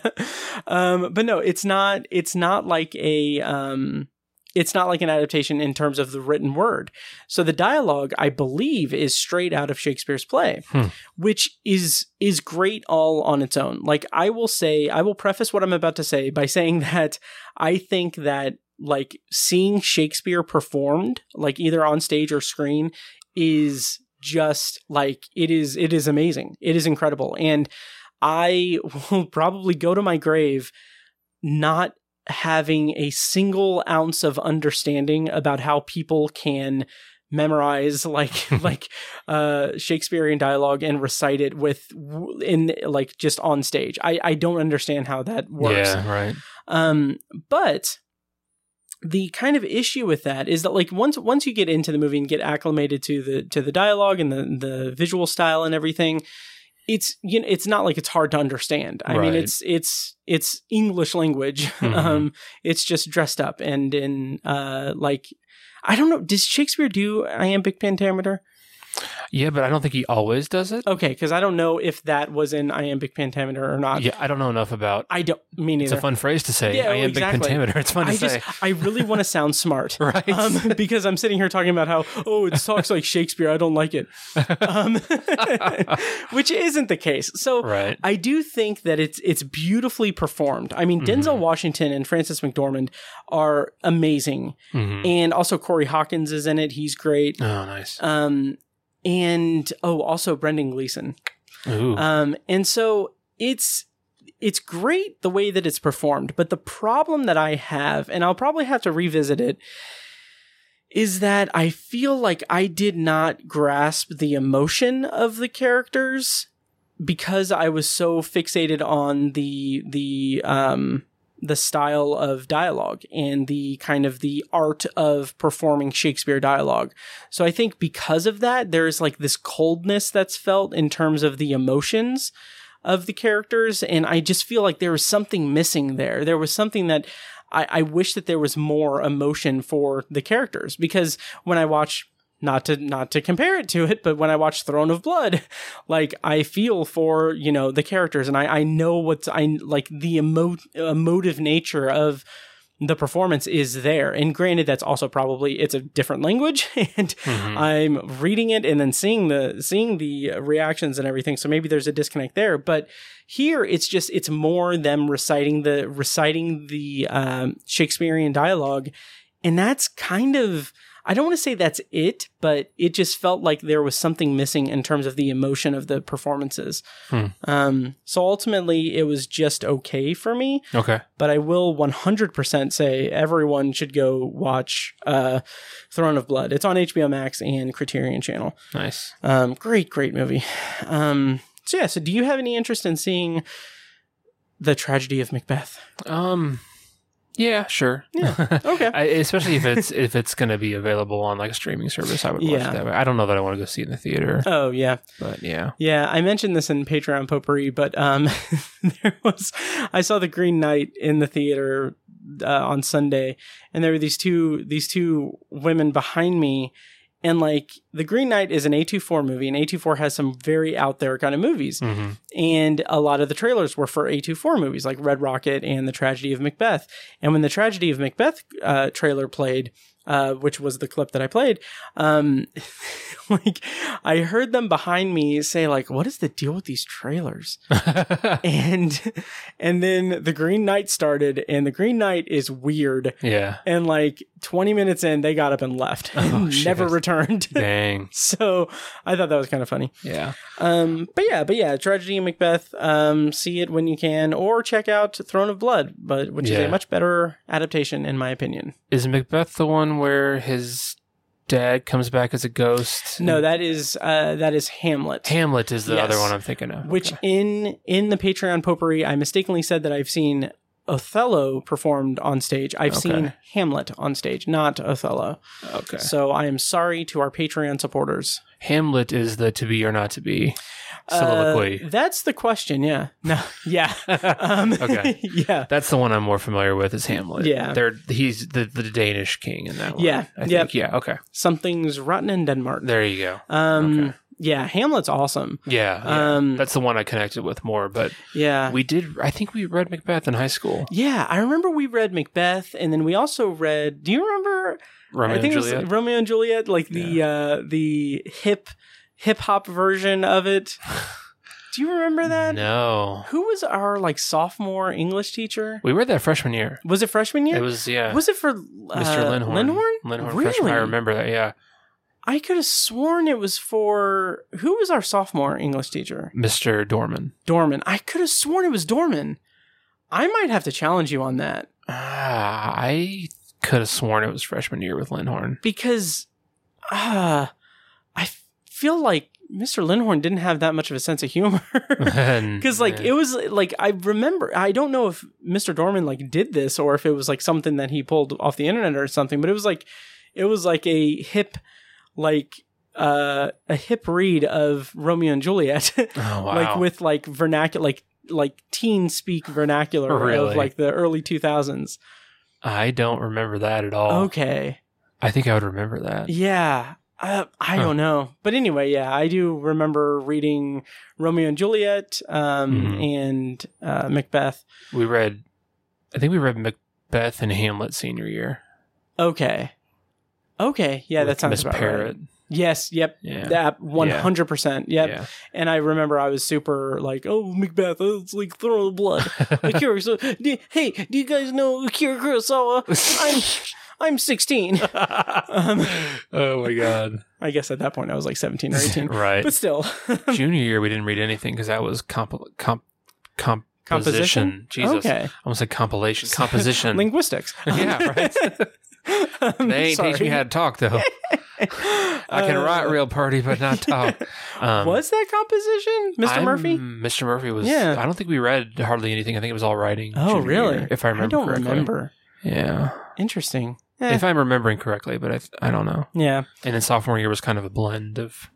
Um but no, it's not it's not like a um it's not like an adaptation in terms of the written word. So the dialogue, I believe, is straight out of Shakespeare's play, Hmm. which is is great all on its own. Like I will say, I will preface what I'm about to say by saying that I think that like seeing Shakespeare performed, like either on stage or screen, is just like it is it is amazing. It is incredible. And I will probably go to my grave not having a single ounce of understanding about how people can memorize like like uh shakespearean dialogue and recite it with in like just on stage i i don't understand how that works Yeah, right. um, but the kind of issue with that is that like once once you get into the movie and get acclimated to the to the dialogue and the the visual style and everything, it's you know it's not like it's hard to understand. I mean it's it's it's English language. Mhm. um, it's just dressed up and in uh like I don't know. Does Shakespeare do iambic pentameter? Yeah, but I don't think he always does it. Okay, because I don't know if that was in iambic pentameter or not. Yeah, I don't know enough about. I don't. mean. It's a fun phrase to say. Yeah, iambic exactly. pentameter. It's fun to I say. just I really want to sound smart. right. Um, because I'm sitting here talking about how oh it talks like Shakespeare. I don't like it, um, which isn't the case. So right. I do think that it's it's beautifully performed. I mean, Denzel Mhm. Washington and Frances McDormand are amazing, Mhm. and also Corey Hawkins is in it. He's great. Oh, nice. Um, and oh, also Brendan Gleeson. Ooh. Um, and so it's it's great the way that it's performed, but the problem that I have, and I'll probably have to revisit it, is that I feel like I did not grasp the emotion of the characters because I was so fixated on the the um the style of dialogue and the kind of the art of performing Shakespeare dialogue. So I think because of that, there's like this coldness that's felt in terms of the emotions of the characters. And I just feel like there was something missing there. There was something that I, I wish that there was more emotion for the characters because when I watch not to not to compare it to it, but when I watch Throne of Blood, like I feel for you know the characters, and I I know what's I like the emo- emotive nature of the performance is there. And granted, that's also probably it's a different language, and Mhm. I'm reading it and then seeing the seeing the reactions and everything. So maybe there's a disconnect there. But here, it's just it's more them reciting the reciting the um, Shakespearean dialogue, and that's kind of I don't want to say that's it, but it just felt like there was something missing in terms of the emotion of the performances. Hmm. Um, so ultimately, it was just okay for me Okay. but I will 100% say everyone should go watch uh, Throne of Blood. It's on HBO Max and Criterion Channel. Nice. Um, great, great movie. Um, so yeah, so do you have any interest in seeing the tragedy of Macbeth? Um. Yeah. Sure. Yeah. Okay. I, especially if it's if it's going to be available on like a streaming service, I would watch Yeah. it that way. I don't know that I want to go see it in the theater, Oh yeah, but yeah. yeah. I mentioned this in Patreon potpourri, but um, there was I saw the Green Knight in the theater uh, on Sunday, and there were these two these two women behind me, and like the Green Knight is an A24 movie, and A24 has some very out there kind of movies, hmm and a lot of the trailers were for A24 movies like Red Rocket and The Tragedy of Macbeth. And when the Tragedy of Macbeth uh, trailer played, uh, which was the clip that I played, um, like I heard them behind me say like, "What is the deal with these trailers?" and and then the Green Knight started, and the Green Knight is weird. yeah. And like 20 minutes in, they got up and left, Oh, and never returned. Dang. so I thought that was kind of funny. Yeah. Um, but yeah, but yeah, Tragedy of Macbeth. Um, see it when you can, or check out Throne of Blood, but which is a much better adaptation in my opinion. Is Macbeth the one where his dad comes back as a ghost? No, that is uh, that is Hamlet. Hamlet is the Yes. other one I'm thinking of. which Okay. in in the Patreon potpourri, I mistakenly said that I've seen Othello performed on stage. I've Okay. seen Hamlet on stage, not Othello. okay. So I am sorry to our Patreon supporters. Hamlet is the to be or not to be soliloquy. Uh, that's the question. Yeah. No. Yeah. Um, Okay. Yeah. That's the one I'm more familiar with is Hamlet. Yeah. They're he's the, the Danish king in that one. Yeah. I Yep. think. Yeah, okay. Something's rotten in Denmark. There you go. Um. Okay. Yeah. Hamlet's awesome. Yeah. yeah. Um, That's the one I connected with more, but Yeah. we did I think we read Macbeth in high school. yeah. I remember we read Macbeth, and then we also read. Do you remember? Romeo I think and it Juliet. was Romeo and Juliet, like the uh the hip hip hop version of it. Do you remember that? no. Who was our like sophomore English teacher? We were that freshman year. Was it freshman year? It was yeah. Was it for uh, Mr. Lindhorn. Lindhorn? Lindhorn really? freshman. I remember that, yeah. I could have sworn it was for who was our sophomore English teacher? Mr. Dorman. Dorman. I could have sworn it was Dorman. I might have to challenge you on that Ah, I could have sworn it was freshman year with Lindhorn. because uh, I feel like Mr. Lindhorn didn't have that much of a sense of humor. Because like Yeah. it was like I remember I don't know if Mr. Dorman like did this or if it was like something that he pulled off the internet or something, but it was like it was like a hip like uh a hip read of Romeo and Juliet. Oh, wow. like with like vernacular like like teen speak vernacular of like the early 2000s. I don't remember that at all. Okay. I think I would remember that. Yeah. Uh, I Huh. don't know. But anyway, yeah, I do remember reading Romeo and Juliet um, Mhm. and uh, Macbeth. We read, I think we read Macbeth and Hamlet senior year. Okay. Okay. Yeah, that with sounds Miss about Parrot. right. Yes. Yep. Yeah. That one hundred percent. Yep. Yeah. And I remember I was super like, oh, Macbeth, oh, it's like Throne of Blood. Akira, so, do, hey, do you guys know Akira Kurosawa? I'm I'm sixteen. um, oh my god. I guess at that point I was like seventeen or eighteen. right. But still, Junior year we didn't read anything because that was comp comp composition. composition. Jesus. Okay. I almost said compilation. Composition. Linguistics. yeah, right. They ain't teach me how to talk though. I can Uh, write real party, but not talk. Um, was that composition, Mr. I'm- Murphy? Mr. Murphy was. Yeah. I don't think we read hardly anything. I think it was all writing. Oh, really? year, if I remember. I don't correctly. remember. Yeah. Interesting. Eh, If I'm remembering correctly, but I, I don't know. yeah. And then sophomore year was kind of a blend of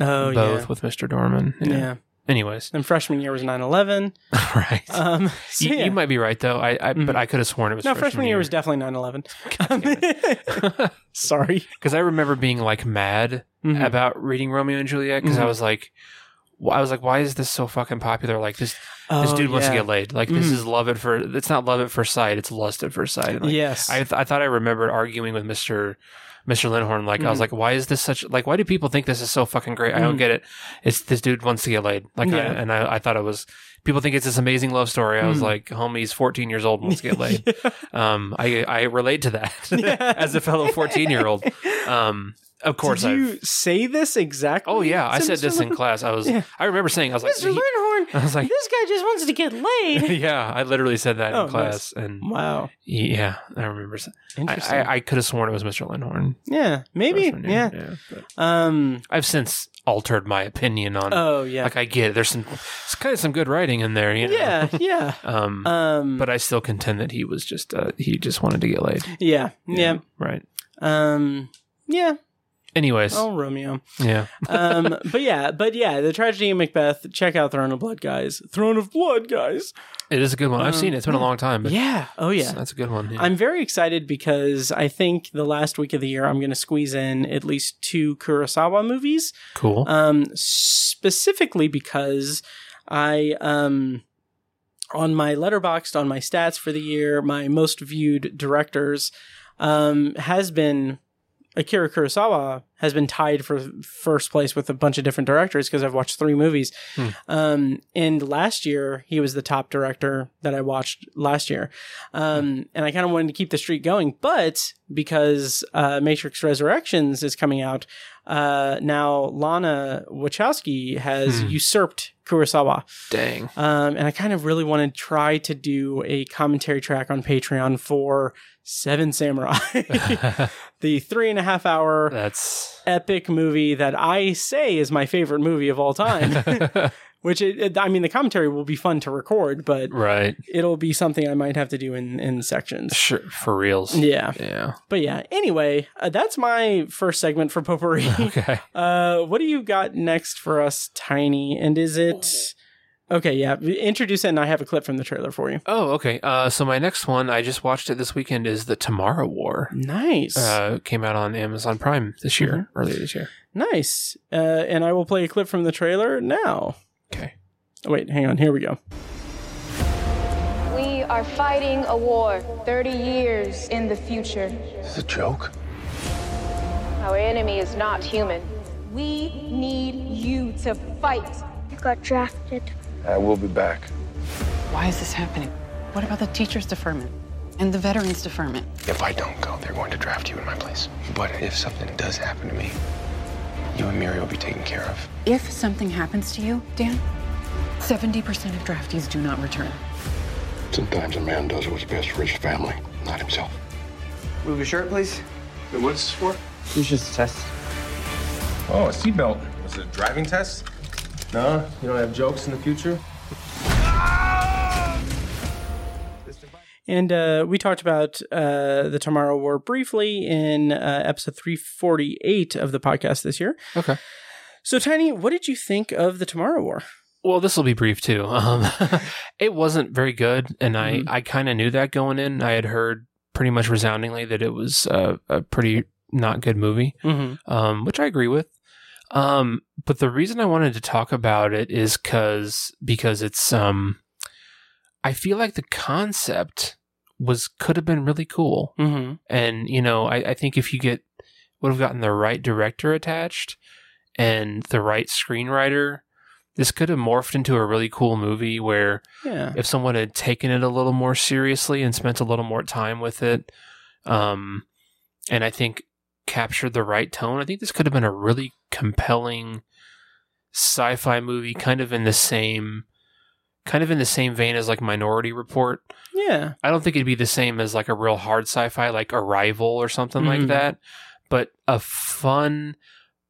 Oh, both yeah. with Mr. Dorman. Yeah. Anyways, Then freshman year was 9-11. right. Um, so you, yeah. you might be right though. I, I Mhm. but I could have sworn it was no, freshman year was definitely 9-11. Um, Sorry. because I remember being like mad Mhm. about reading Romeo and Juliet because I Mhm. was like, I was like, why is this so fucking popular? Like this, this Oh, dude wants to get laid. Like this Mhm. is love at first. It's not love at first sight. It's lust at first sight. Like, yes. I th- I thought I remembered arguing with Mister Mister Lindhorn. Like I was Mhm. like, why is this such? Like why do people think this is so fucking great? I don't Mhm. get it. It's this dude wants to get laid. Like I, and I, I thought it was. People think it's this amazing love story. I was Mhm. like, homie's 14 years old wants to get laid. Um, I I relate to that Yeah. as a fellow 14 year old. Um, of course, Did you I've. say this exactly? Oh yeah, I said this in class. I was. Yeah. I remember saying, I was like, Mr. he- Lindhorn, I was like, this guy just wants to get laid. yeah, I literally said that Oh, in class, and wow. yeah, I remember. sa- I, Interesting. I, I could have sworn it was Mr. Lindhorn. yeah, maybe. Yeah. but Um. I've since altered my opinion on. Oh yeah. Like I get it. There's some, it's kind of some good writing in there. You know? yeah. Yeah. Um, Um. but I still contend that he was just uh, he just wanted to get laid. yeah. Yeah. Right. Um. Yeah. Anyways, Oh, Romeo. yeah. Um. but yeah. But yeah. The tragedy of Macbeth. Check out Throne of Blood, guys. Throne of Blood, guys. It is a good one. I've Um, seen it. It's been a long time, but Yeah. Oh yeah. that's a good one. yeah. I'm very excited because I think the last week of the year I'm going to squeeze in at least two Kurosawa movies. cool. Um, specifically because I um on my Letterboxd on my stats for the year, my most viewed directors um has been Akira Kurosawa has been tied for first place with a bunch of different directors because I've watched three movies. Hmm. Um, and last year he was the top director that I watched last year. Um, and I kind of wanted to keep the streak going, but because uh, Matrix Resurrections is coming out, uh, now Lana Wachowski has Hmm. usurped Kurosawa. Dang. Um, and I kind of really want to try to do a commentary track on Patreon for Seven Samurai, the three and a half hour That's epic movie that I say is my favorite movie of all time. Which it, it- I mean, the commentary will be fun to record, but right. it'll be something I might have to do in in sections. Sure, for reals. Yeah, Yeah. but yeah. Anyway, uh, that's my first segment for potpourri. Okay. uh, what do you got next for us, Tiny? And is it okay? Yeah, introduce it, and I have a clip from the trailer for you. Oh, okay. Uh, so my next one, I just watched it this weekend, is the Tomorrow War. Nice, Uh, came out on Amazon Prime this year, Mm-hmm. earlier this year. nice. Uh, and I will play a clip from the trailer now. Okay. Oh, wait, hang on. Here we go. We are fighting a war 30 years in the future. It's a joke. Our enemy is not human. We need you to fight. I got drafted. Uh, I will be back. Why is this happening? What about the teachers' deferment and the veterans' deferment? If I don't go, they're going to draft you in my place. But if something does happen to me, you and Muri will be taken care of. If something happens to you, Dan, 70% of draftees do not return. Sometimes a man does what's best for his family, not himself. Move your shirt, please. Wait, what's this for? It's just a test. Oh, a seatbelt. Was it a driving test? No? You don't have jokes in the future? And uh, we talked about uh, the Tomorrow War briefly in uh, episode 348 of the podcast this year. Okay. So, Tiny, what did you think of the Tomorrow War? Well, this will be brief too. Um, it wasn't very good, and I, Mhm. I kind of knew that going in. I had heard pretty much resoundingly that it was uh, a pretty not good movie, Mm-hmm. um, which I agree with. Um, but the reason I wanted to talk about it is because because it's um, I feel like the concept was could have been really cool. Mm-hmm. And, you know, I, I think if you get, would have gotten the right director attached and the right screenwriter, this could have morphed into a really cool movie where Yeah. if someone had taken it a little more seriously and spent a little more time with it, um, and I think captured the right tone, I think this could have been a really compelling sci-fi movie, kind of in the same, kind of in the same vein as like Minority Report. Yeah. I don't think it'd be the same as like a real hard sci-fi like Arrival or something Mhm. like that, but a fun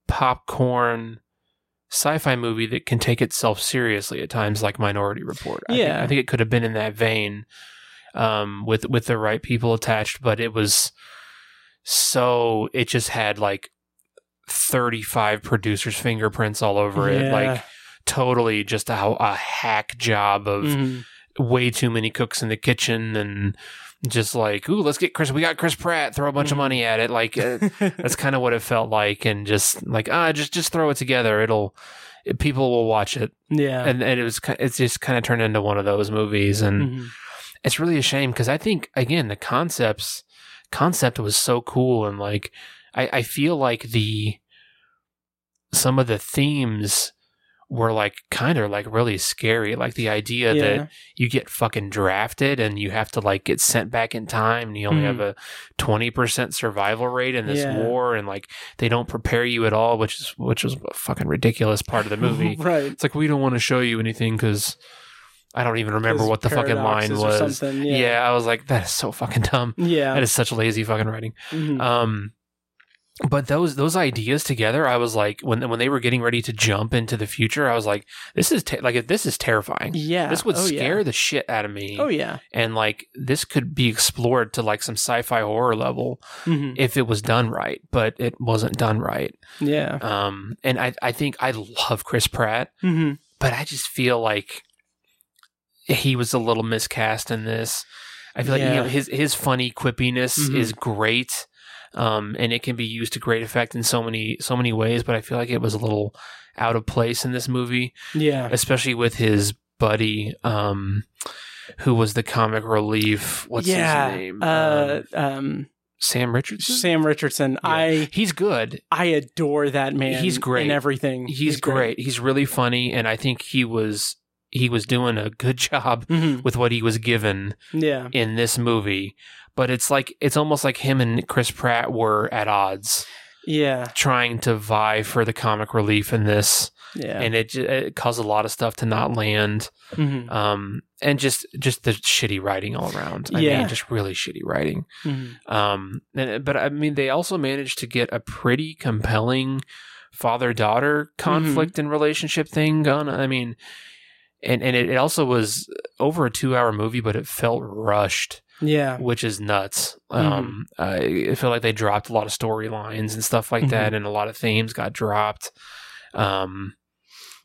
popcorn sci-fi movie that can take itself seriously at times like Minority Report. I think, Yeah. I think it could have been in that vein um, with with the right people attached, but it was so it just had like 35 producers fingerprints all over it like totally just a, a hack job of Mhm. way too many cooks in the kitchen and just like, ooh, let's get Chris. We got Chris Pratt. Throw a bunch of money at it. Like uh, that's kind of what it felt like, and just like ah, just just throw it together. It'll it, people will watch it, Yeah. and and it was it's just kind of turned into one of those movies, and Mhm. it's really a shame because I think again the concepts concept was so cool, and like I I feel like the some of the themes were like kind of like really scary like the idea Yeah. that you get fucking drafted and you have to like get sent back in time and you only Mhm. have a 20% survival rate in this Yeah. war and like they don't prepare you at all which is which was a fucking ridiculous part of the movie right. it's like we don't want to show you anything because i don't even remember what the fucking line was yeah. yeah. i was like that is so fucking dumb Yeah. that is such lazy fucking writing Mhm. um but those those ideas together i was like when when they were getting ready to jump into the future i was like this is te- like this is terrifying yeah. this would Oh, yeah. scare the shit out of me Oh yeah. and like this could be explored to like some sci-fi horror level hmm if it was done right but it wasn't done right Yeah. um and i i think i love chris pratt hmm but i just feel like he was a little miscast in this i feel like you know his his funny quippiness Mhm. is great um and it can be used to great effect in so many so many ways but i feel like it was a little out of place in this movie Yeah. especially with his buddy um who was the comic relief what's yeah. his name Uh, Um, um, sam richardson Sam Richardson. I he's good I adore that man. He's great. in everything. he's, great. he's really funny and i think he was he was doing a good job hmm with what he was given Yeah. in this movie but it's like it's almost like him and chris pratt were at odds. Yeah. trying to vie for the comic relief in this. Yeah. and it, it caused a lot of stuff to not land. Hmm um and just just the shitty writing all around. I Yeah. mean just really shitty writing. Hmm um and, but i mean they also managed to get a pretty compelling father daughter conflict and relationship thing going i mean and and it, it also was over a two hour movie but it felt rushed Yeah. which is nuts um I, I feel like they dropped a lot of storylines and stuff like that and a lot of themes got dropped um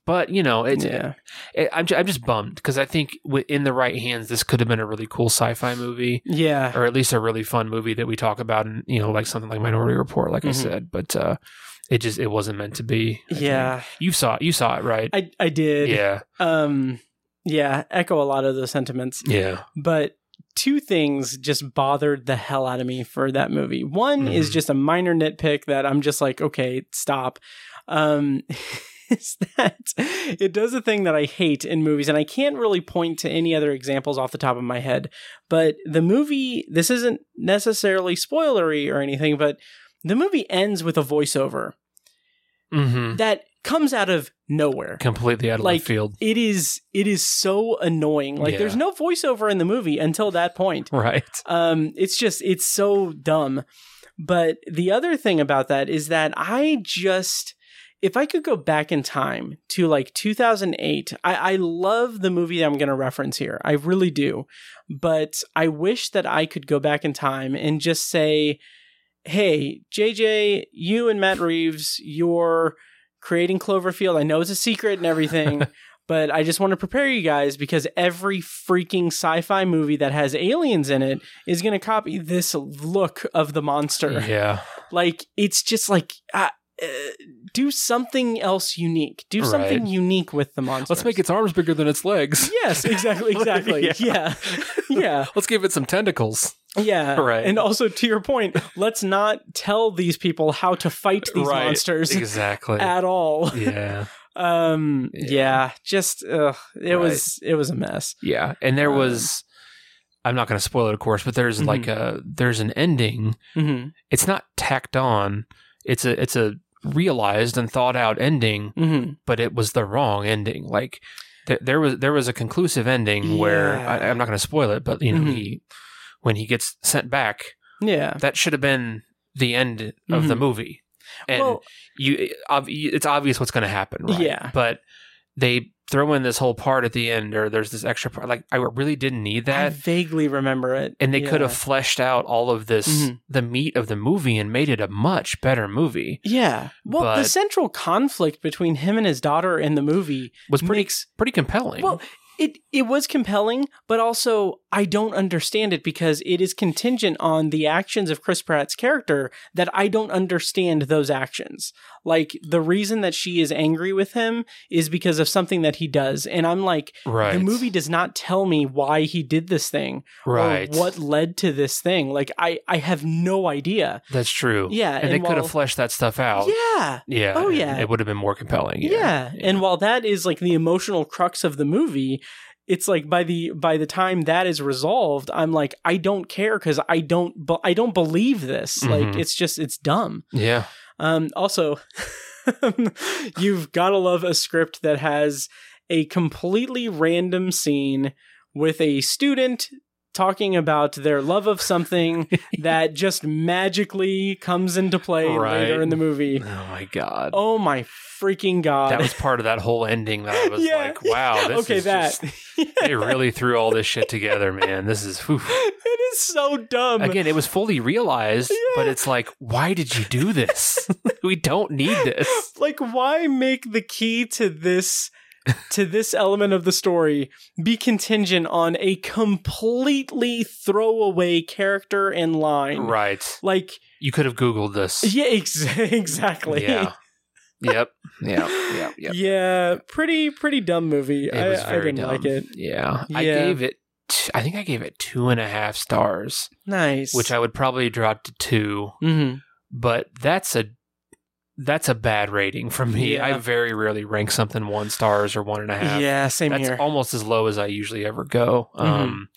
but you know it's yeah. it, I'm, I'm just bummed because I think in the right hands, this could have been a really cool sci-fi movie, Yeah. or at least a really fun movie that we talk about, and you know, like something like Minority Report, like I Mhm. said. But uh, it just it wasn't meant to be. I think. Yeah. you saw it. You saw it, right? I I did. yeah, Um. Yeah. Echo a lot of those sentiments. yeah, but two things just bothered the hell out of me for that movie. One is Mhm. just a minor nitpick that I'm just like, okay, stop. Um, is that it does a thing that I hate in movies, and I can't really point to any other examples off the top of my head. But the movie, this isn't necessarily spoilery or anything, but the movie ends with a voiceover hmm that comes out of nowhere completely out of like left field. it is it is so annoying like Yeah. there's no voiceover in the movie until that point Right. um it's just it's so dumb but the other thing about that is that i just if i could go back in time to like 2008 i i love the movie that i'm going to reference here i really do but i wish that i could go back in time and just say hey jj you and matt reeves you're creating cloverfield i know it's a secret and everything but I just want to prepare you guys because every freaking sci-fi movie that has aliens in it is going to copy this look of the monster. Yeah. Like it's just like uh, uh, do something else unique. Do something unique with the monster. Let's make its arms bigger than its legs. Yes, exactly, exactly. Yeah. yeah. Yeah. Let's give it some tentacles. Yeah. Right. And also to your point, let's not tell these people how to fight these Right. monsters Exactly. at all. yeah. Um Yeah. yeah, just it Right. was it was a mess. Yeah, and there Um, was. I'm not going to spoil it, of course, but there's Mhm. like a there's an ending. Mhm. It's not tacked on. It's a it's a realized and thought out ending, Mhm. but it was the wrong ending. Like th- there was there was a conclusive ending where Yeah. I, I'm not going to spoil it, but you know Mhm. he when he gets sent back, Yeah. that should have been the end of the Mhm. movie. And well, you, it's obvious what's going to happen, right? Yeah. But they throw in this whole part at the end, or there's this extra part. Like I really didn't need that I vaguely remember it. and they could have fleshed out all of this, Mhm. the meat of the movie, and made it a much better movie. Yeah. Well, the central conflict between him and his daughter in the movie Was pretty makes pretty compelling. well. It it was compelling, but also I don't understand it because it is contingent on the actions of Chris Pratt's character that I don't understand those actions. Like the reason that she is angry with him is because of something that he does, and I'm like, Right. the movie does not tell me why he did this thing Right. or what led to this thing. Like I I have no idea. That's true. Yeah, and, and they could have fleshed that stuff out. Yeah. Yeah. Oh, yeah. It would have been more compelling. Yeah. And while that is like the emotional crux of the movie, it's like by the by the time that is resolved, I'm like I don't care cuz I don't bu- I don't believe this. Like Mhm. it's just it's dumb. Yeah. Um also you've got to love a script that has a completely random scene with a student talking about their love of something that just magically comes into play Right. later in the movie. Oh my god. Oh my freaking god. that was part of that whole ending that I was Yeah. like, wow, this okay, is that. just- they really threw all this shit together, man. This is whew. it is so dumb. again, it was fully realized, but it's like, why did you do this? we don't need this. like why make the key to this to this element of the story be contingent on a completely throwaway character and line? Right. Like You could have Googled this. yeah, ex- exactly. Yeah. Yep. Yep. Yep. Yep. Yeah, pretty pretty dumb movie. It I, was I very didn't dumb. like it. Yeah. I gave it. t- I think I gave it two and a half stars, Nice. which I would probably drop to two. hmm But that's a that's a bad rating for me. Yeah. I very rarely rank something one stars or one and a half. Yeah, same that's here. almost as low as I usually ever go. Mhm. Um,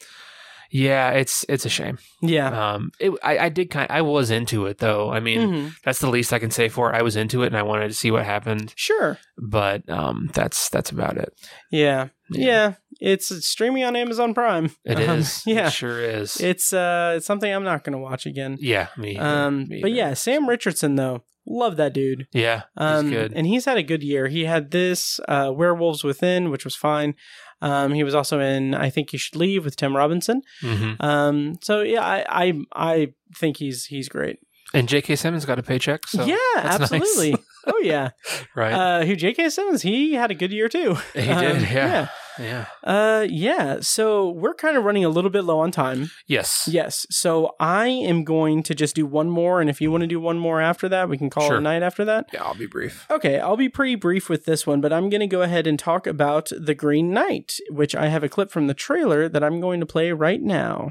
yeah, it's it's a shame. yeah. Um, it, I, I did kind. I was into it though. I mean, Mhm. that's the least I can say for it. I was into it and I wanted to see what happened. Sure. But um, that's that's about it. Yeah. Yeah. yeah. It's streaming on Amazon Prime. It is. Um, yeah. it sure is. It's uh it's something I'm not going to watch again. yeah, me. either. Um Me but either. yeah, Sam Richardson though. Love that dude. yeah, Um he's good. and he's had a good year. He had this uh Werewolves Within, which was fine. Um he was also in I Think You Should Leave with Tim Robinson. hmm Um so yeah, I I I think he's he's great. And J.K. Simmons got a paycheck. So yeah, that's nice. absolutely. oh yeah. right. Uh who J.K. Simmons, he had a good year too. he did. um, yeah. yeah. Uh yeah, so we're kind of running a little bit low on time. Yes. Yes. So I am going to just do one more and if you want to do one more after that, we can call it a night after that. Yeah, I'll be brief. Okay, I'll be pretty brief with this one, but I'm going to go ahead and talk about The Green Knight, which I have a clip from the trailer that I'm going to play right now.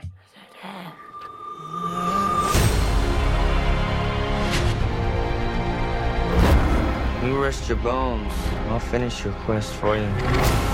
You rest your bones. I'll finish your quest for you.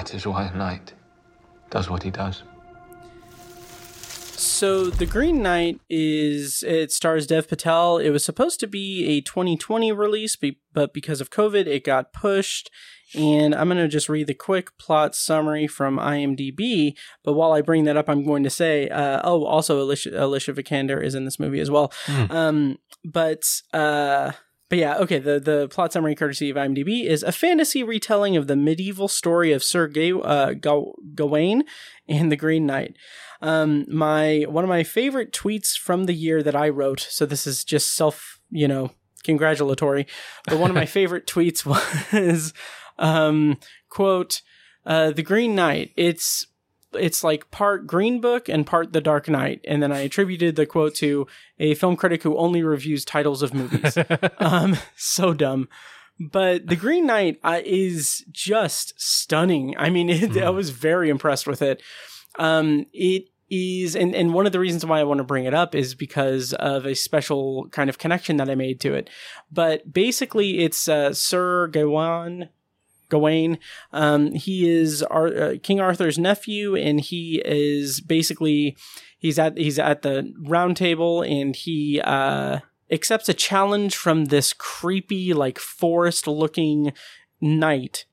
That is why a knight does what he does. So, The Green Knight is it stars Dev Patel. It was supposed to be a 2020 release, but because of COVID, it got pushed. And I'm going to just read the quick plot summary from IMDb. But while I bring that up, I'm going to say, uh, oh, also Alicia, Alicia Vikander is in this movie as well. Um, but uh, but yeah, okay. The the plot summary, courtesy of IMDb, is a fantasy retelling of the medieval story of Sir Gay, uh, Gaw- Gawain and the Green Knight. Um, my one of my favorite tweets from the year that I wrote. So this is just self, you know, congratulatory. But one of my favorite tweets was, um, quote, uh, "The Green Knight. It's." It's like part Green Book and part The Dark Knight, and then I attributed the quote to a film critic who only reviews titles of movies. um, so dumb. But The Green Knight uh, is just stunning. I mean, it, I was very impressed with it. Um, it is, and, and one of the reasons why I want to bring it up is because of a special kind of connection that I made to it. But basically, it's uh, Sir Gawain. Gawain. Um, he is Ar- uh, King Arthur's nephew, and he is basically he's at he's at the round table, and he uh, accepts a challenge from this creepy, like forest looking knight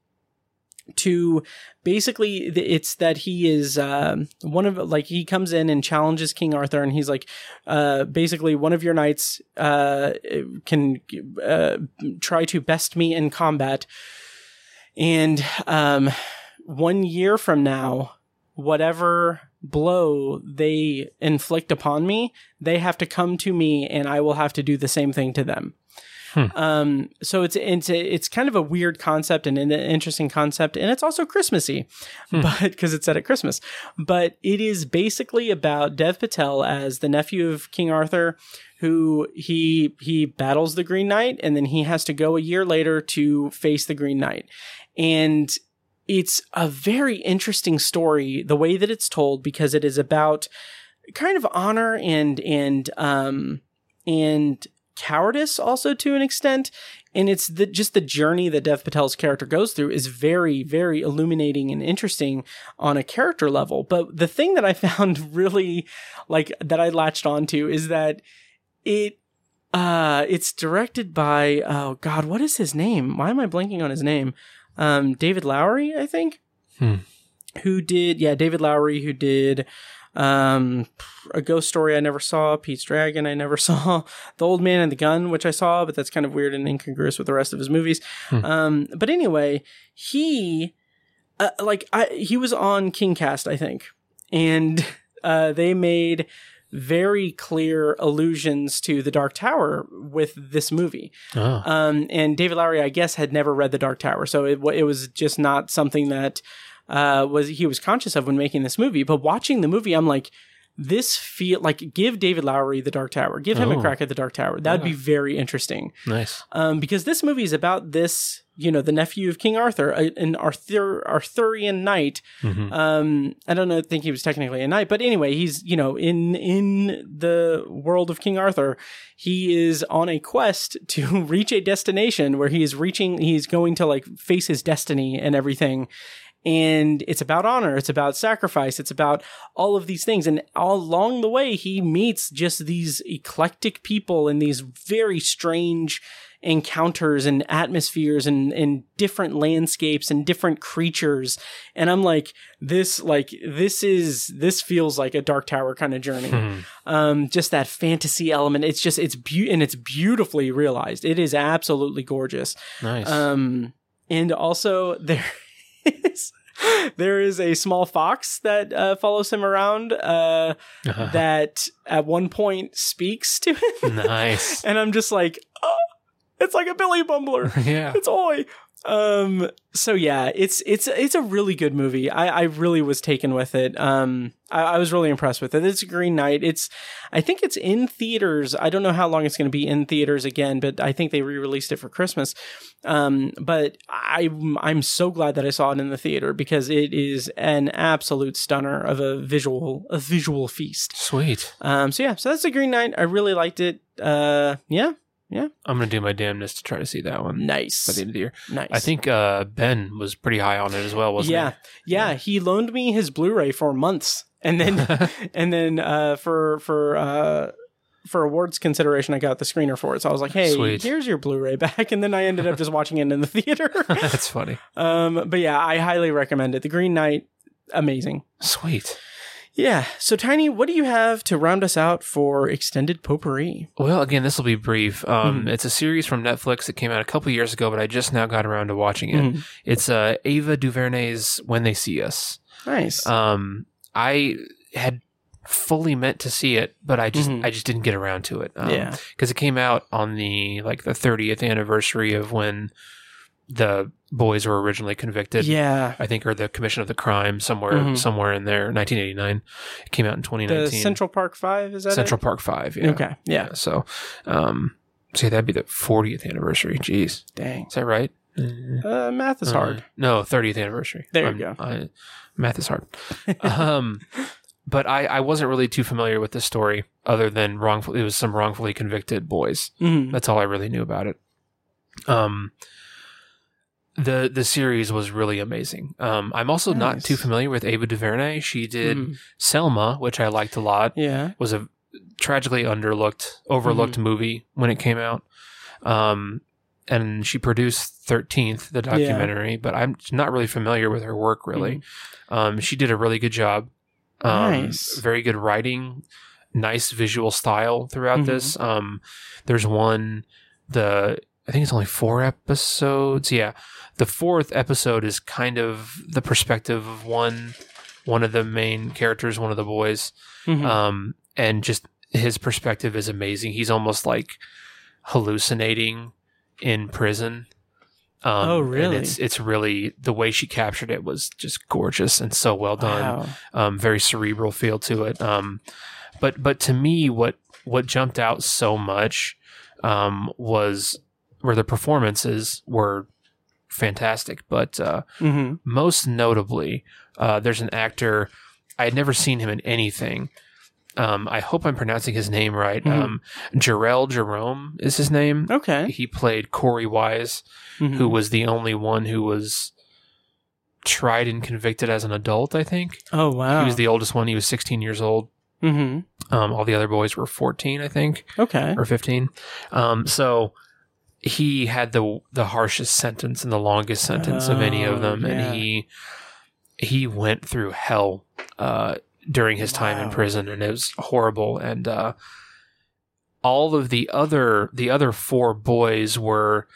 to basically it's that he is um, one of like he comes in and challenges King Arthur and he's like uh, basically one of your knights uh, can uh, try to best me in combat and um, one year from now whatever blow they inflict upon me they have to come to me and I will have to do the same thing to them. Um, so it's it's it's kind of a weird concept and an interesting concept, and it's also Christmassy, but because it's set at Christmas. But it is basically about Dev Patel as the nephew of King Arthur, who he he battles the Green Knight, and then he has to go a year later to face the Green Knight, and it's a very interesting story the way that it's told because it is about kind of honor and and um and cowardice also to an extent. And it's the just the journey that Dev Patel's character goes through is very very illuminating and interesting on a character level. But the thing that I found really like that I latched onto is that it uh it's directed by oh god what is his name? Why am I blanking on his name um David Lowery I think Hmm. who did yeah David Lowery who did um a ghost story I never saw, Pete's Dragon I never saw, The Old Man and the Gun which I saw, but that's kind of weird and incongruous with the rest of his movies. Um but anyway, he uh, like I he was on Kingcast I think. And uh they made very clear allusions to the Dark Tower with this movie. Oh. Um, and David Lowery, I guess, had never read The Dark Tower, so it, it was just not something that uh, was he was conscious of when making this movie. But watching the movie, I'm like, this feel like give David Lowery The Dark Tower, give him a Oh. crack at The Dark Tower. That'd be very interesting. Nice. Um, because this movie is about this, you know, the nephew of King Arthur, a- an Arthur Arthurian knight. Um, I don't know, think he was technically a knight, but anyway, he's you know in in the world of King Arthur, he is on a quest to reach a destination where he is reaching. He's going to like face his destiny and everything. And it's about honor. It's about sacrifice. It's about all of these things. And all along the way, he meets just these eclectic people and these very strange encounters and atmospheres and, and different landscapes and different creatures. And I'm like, this, like, this is, this feels like a Dark Tower kind of journey. Um, just that fantasy element. It's just, it's beautiful and it's beautifully realized. It is absolutely gorgeous. Nice. Um, and also there is there is a small fox that uh, follows him around uh, that at one point speaks to him, nice. and I'm just like, oh, it's like a Billy Bumbler. Yeah. It's Oi. Um. So yeah, it's it's it's a really good movie. I I really was taken with it. Um. I, I was really impressed with it. It's a Green Knight. It's I think it's in theaters. I don't know how long it's going to be in theaters again, but I think they re-released it for Christmas. Um. But I I'm so glad that I saw it in the theater because it is an absolute stunner of a visual a visual feast. Sweet. Um. So yeah. So that's the Green Knight. I really liked it. Uh. Yeah. Yeah. I'm gonna do my damnness to try to see that one Nice. by the end of the year. Nice. I think uh, Ben was pretty high on it as well, wasn't he? yeah, yeah, He loaned me his Blu-ray for months, and then and then uh, for for uh, for awards consideration, I got the screener for it. So I was like, "Hey, Sweet. here's your Blu-ray back." And then I ended up just watching it in the theater. That's funny. um, but yeah, I highly recommend it. The Green Knight, amazing. Sweet. Yeah. So Tiny, what do you have to round us out for extended potpourri? Well, again, this will be brief. Um, Mhm. It's a series from Netflix that came out a couple years ago, but I just now got around to watching it. Mhm. It's uh, Ava DuVernay's "When They See Us." Nice. Um, I had fully meant to see it, but I just Mhm. I just didn't get around to it. Um, Yeah. because it came out on the like the 30th anniversary of when the boys were originally convicted. yeah. I think, or the commission of the crime somewhere Mhm. somewhere in there. 1989. It came out in 2019. The Central Park Five is that Central it? Park Five. Yeah. Okay. Yeah. So, um, say that'd be the 40th anniversary. Jeez, Dang. is that right? Uh, math is Uh, hard. no, 30th anniversary. There you I'm- go. I, math is hard. um, but I, I wasn't really too familiar with the story, other than wrongful. It was some wrongfully convicted boys. Mhm. That's all I really knew about it. Um, the the series was really amazing. Um, I'm also not too familiar with Ava DuVernay. She did Mhm. Selma, which I liked a lot. Yeah. Was a tragically underlooked, overlooked Mm-hmm. movie when it came out. Um, and she produced 13th, the documentary, but I'm not really familiar with her work really. Um, she did a really good job. Um, Mm-hmm. Nice. Very good writing, nice visual style throughout Mhm. this. Um, there's one, the, I think it's only four episodes. Yeah. The fourth episode is kind of the perspective of one, one of the main characters, one of the boys. Mhm. Um, and just his perspective is amazing. He's almost like hallucinating in prison. Um, Oh, and really? it's it's really the way she captured it was just gorgeous and so well done. Wow. Um, very cerebral feel to it. Um, but but to me, what what jumped out so much um, was where the performances were fantastic, but uh, hmm most notably, uh, there's an actor I had never seen him in anything. Um, I hope I'm pronouncing his name right. Mhm. Um, Jharrel Jerome is his name. Okay. He played Korey Wise, Mhm. who was the only one who was tried and convicted as an adult. I think Oh wow. he was the oldest one. He was 16 years old. hmm Um, all the other boys were 14, I think Okay. or 15. Um, so he had the the harshest sentence and the longest sentence of any Oh, of them, yeah. and he he went through hell uh, during his time in prison, and it was horrible. And uh, all of the other the other four boys were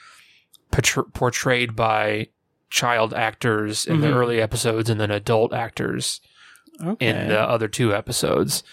portray- portrayed by child actors in the Mhm. early episodes, and then adult actors Okay. in the other two episodes.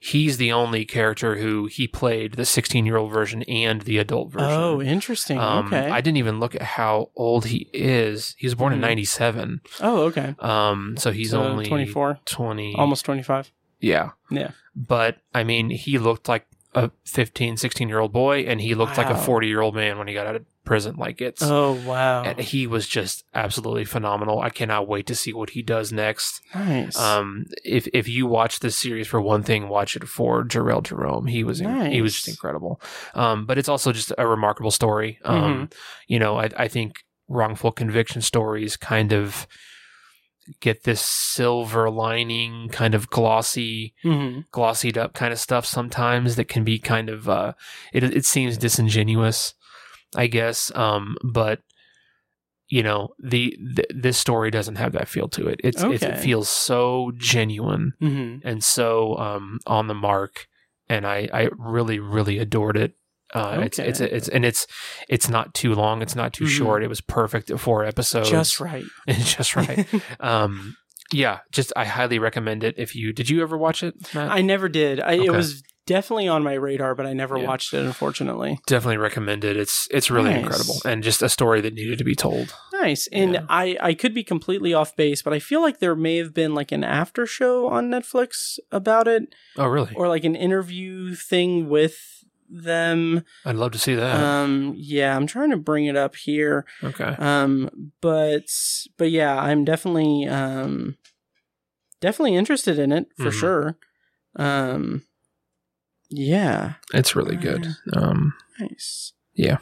He's the only character who he played the 16 year old version and the adult version. oh, interesting. Um, okay. I didn't even look at how old he is. He was born in Mhm. 97. oh, okay. Um, so he's So only 24, 20. almost 25. Yeah. Yeah. But I mean, he looked like a 15, 16 year old boy and he looked like a 40 year old man when he got out of prison. Like it's, Oh, wow. and he was just absolutely phenomenal. I cannot wait to see what he does next. nice. Um, if if you watch this series for one thing, watch it for Jharrel Jerome. He was he was just incredible. Um, but it's also just a remarkable story. Um, Mm-hmm. you know, I I think wrongful conviction stories kind of get this silver lining, kind of glossy, hmm glossied up kind of stuff sometimes that can be kind of uh, it it seems disingenuous, I guess. Um, but you know the, the this story doesn't have that feel to it. It's, it's it feels so genuine hmm and so um, on the mark, and I I really really adored it. Uh, it's it's it's and it's it's not too long. It's not too Mhm. short. It was perfect at four episodes. Just right. Just right. um, yeah, just I highly recommend it. If you did, you ever watch it? Matt? I never did. I, It was definitely on my radar, but I never Yeah. watched it, unfortunately. definitely recommend it. It's it's really Nice. incredible and just a story that needed to be told. Nice. And Yeah. I, I could be completely off base, but I feel like there may have been like an after show on Netflix about it Oh, really? or like an interview thing with them. I'd love to see that. Um, yeah, I'm trying to bring it up here. okay. Um, but but yeah, I'm definitely um definitely interested in it for Mhm. sure. Um, yeah, It's really good. Um, nice. Yeah.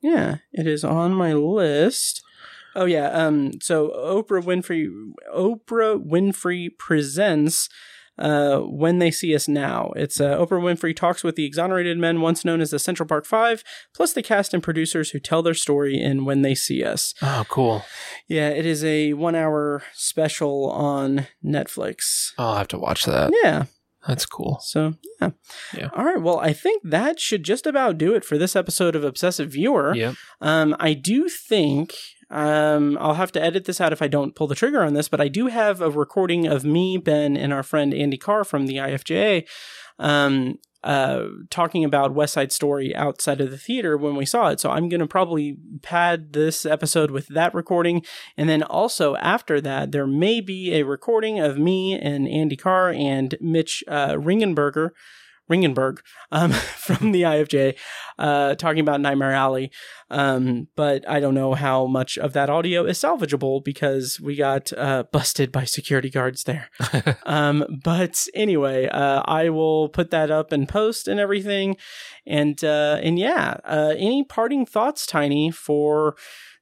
yeah, it is on my list. Oh yeah, um, so Oprah Winfrey, Oprah Winfrey presents. Uh, when they see us now, it's uh, Oprah Winfrey talks with the exonerated men once known as the Central Park Five, plus the cast and producers who tell their story in When They See Us. oh, cool. Yeah, it is a one hour special on Netflix. Oh, I'll have to watch that. Yeah. That's cool. So, yeah. Yeah. All right. Well, I think that should just about do it for this episode of Obsessive Viewer. Yep. Um, I do think um, I'll have to edit this out if I don't pull the trigger on this, but I do have a recording of me, Ben, and our friend Andy Carr from the IFJA um, uh, talking about West Side Story outside of the theater when we saw it. So I'm going to probably pad this episode with that recording. And then also after that, there may be a recording of me and Andy Carr and Mitch uh, Ringenberger. Ringenberg um, from the IFJ uh, talking about Nightmare Alley. Um, but I don't know how much of that audio is salvageable because we got uh, busted by security guards there. um, but anyway, uh, I will put that up and post and everything. And uh, and yeah, uh, any parting thoughts, Tiny, for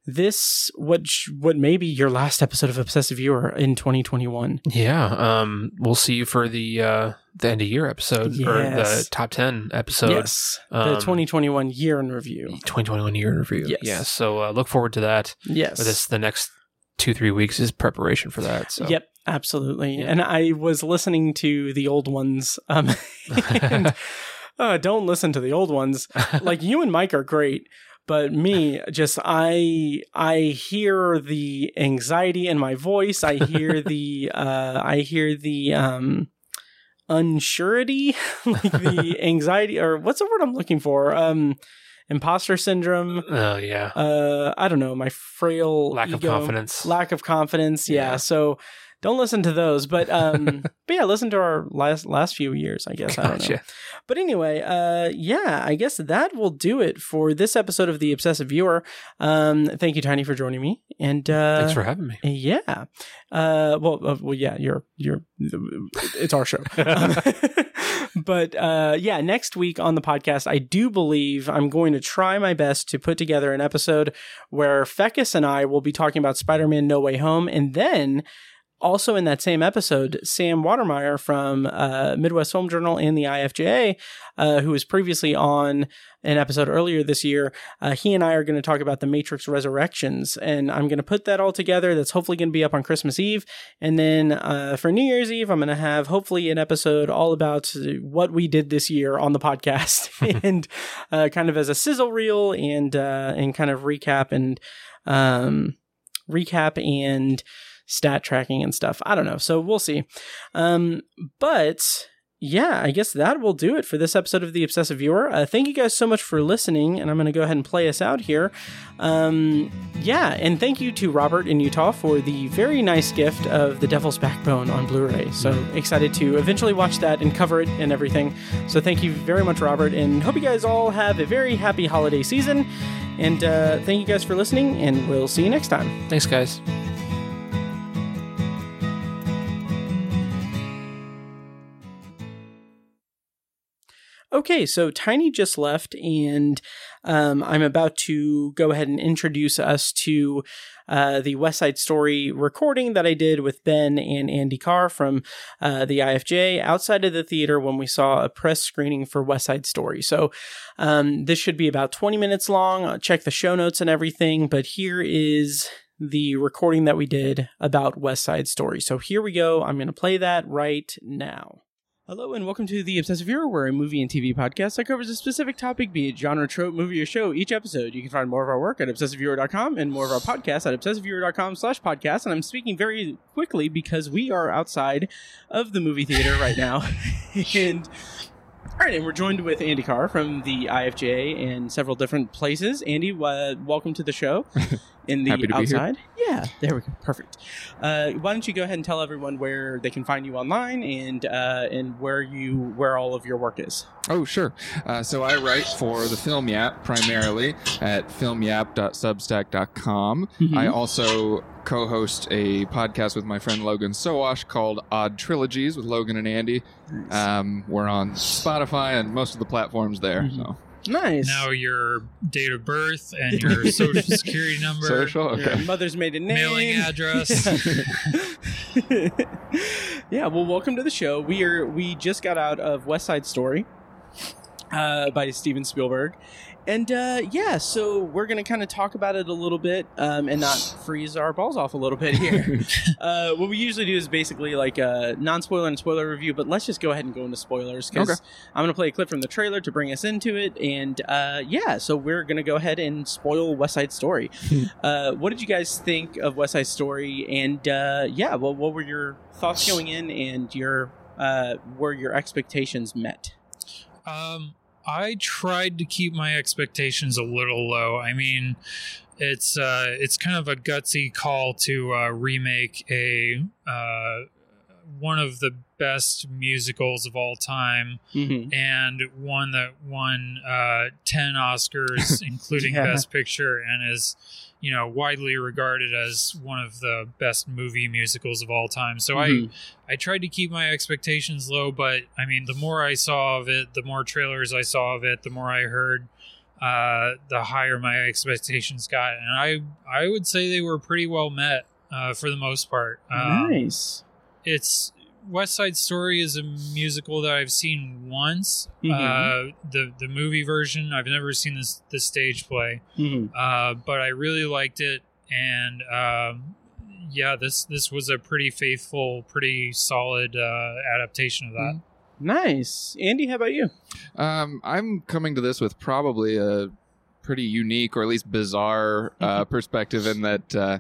this what what may be your last episode of Obsessive Viewer in 2021? Yeah. Um, we'll see you for the uh, the end of year episode or the top 10 episode. yes, the um, 2021 year in review. 2021 year in review. Yes. Yeah. So uh, look forward to that. Yes, This the next two three weeks is preparation for that. So Yep, absolutely. Yeah. And I was listening to the old ones. Um, and, uh, don't listen to the old ones. Like you and Mike are great, but me, just I I hear the anxiety in my voice. I hear the uh, I hear the um unsurety, like the anxiety, or what's the word I'm looking for? Um, imposter syndrome. Oh yeah. Uh, I don't know. My frail Lack of confidence. lack of confidence yeah, Yeah. so don't listen to those but um but yeah listen to our last last few years i guess i don't know Gotcha. But anyway uh yeah i guess that will do it for this episode of the obsessive viewer um thank you tiny for joining me and uh Thanks for having me. yeah. Uh, well, uh, well, yeah, you're, you're, it's our show. Um, but, uh, yeah, next week on the podcast, I do believe I'm going to try my best to put together an episode where Fecus and I will be talking about Spider Man No Way Home. And then also in that same episode, Sam Watermeier from uh, Midwest Film Journal and the IFJA, uh, who was previously on an episode earlier this year, uh, he and I are going to talk about the Matrix Resurrections, and I'm going to put that all together. That's hopefully going to be up on Christmas Eve, and then uh, for New Year's Eve, I'm going to have hopefully an episode all about what we did this year on the podcast, and uh, kind of as a sizzle reel and uh, and kind of recap and um, recap and stat tracking and stuff. I don't know. So we'll see. Um, but yeah, I guess that will do it for this episode of The Obsessive Viewer. Uh, thank you guys so much for listening, and I'm going to go ahead and play us out here. Um, yeah, and thank you to Robert in Utah for the very nice gift of The Devil's Backbone on Blu ray. So excited to eventually watch that and cover it and everything. So thank you very much, Robert, and hope you guys all have a very happy holiday season. And uh, thank you guys for listening, and we'll see you next time. Thanks, guys. Okay, so Tiny just left, and um, I'm about to go ahead and introduce us to uh, the West Side Story recording that I did with Ben and Andy Carr from uh, the IFJ outside of the theater when we saw a press screening for West Side Story. So um, this should be about 20 minutes long. I'll check the show notes and everything, but here is the recording that we did about West Side Story. So here we go. I'm going to play that right now. Hello and welcome to the Obsessive Viewer, where a movie and TV podcast that covers a specific topic, be it genre, trope, movie, or show. Each episode, you can find more of our work at obsessiveviewer.com and more of our podcasts at obsessiveviewer.com slash podcast. And I'm speaking very quickly because we are outside of the movie theater right now. and all right, and we're joined with Andy Carr from the IFJ and several different places. Andy, uh, welcome to the show. In the Happy to be here. outside, yeah, there we go, perfect. Uh, why don't you go ahead and tell everyone where they can find you online and uh, and where you where all of your work is? Oh, sure. Uh, so I write for the Film Yap primarily at filmyap.substack.com. Mhm. I also co-host a podcast with my friend Logan Sowash called Odd Trilogies with Logan and Andy. Um, we're on Spotify and most of the platforms there. Mhm. So Nice. Now your date of birth and your social security number, social, Your okay. mother's maiden name, mailing address. Yeah. yeah, well, welcome to the show. We are we just got out of West Side Story uh, by Steven Spielberg, and uh, yeah, so we're gonna kind of talk about it a little bit um, and not freeze our balls off a little bit here. uh, what we usually do is basically like a non-spoiler and spoiler review, but let's just go ahead and go into spoilers because Okay. I'm gonna play a clip from the trailer to bring us into it, and uh, yeah, so we're gonna go ahead and spoil West Side Story. uh, what did you guys think of West Side Story? And uh, yeah, well, what were your thoughts going in, and your uh, were your expectations met? Um, I tried to keep my expectations a little low. I mean, it's uh, it's kind of a gutsy call to uh, remake a uh, one of the best musicals of all time, Mm-hmm. and one that won uh, ten Oscars, including Yeah. Best Picture, and is you know widely regarded as one of the best movie musicals of all time. So Mhm. I I tried to keep my expectations low, but I mean, the more I saw of it, the more trailers I saw of it, the more I heard, uh, the higher my expectations got, and I I would say they were pretty well met uh, for the most part. Um, nice. It's West Side Story is a musical that I've seen once. Mhm. Uh, the the movie version, I've never seen this the stage play, Mhm. uh, but I really liked it, and um, yeah, this this was a pretty faithful, pretty solid uh, adaptation of that. Nice, Andy. How about you? Um, I'm coming to this with probably a pretty unique or at least bizarre uh, perspective in that uh,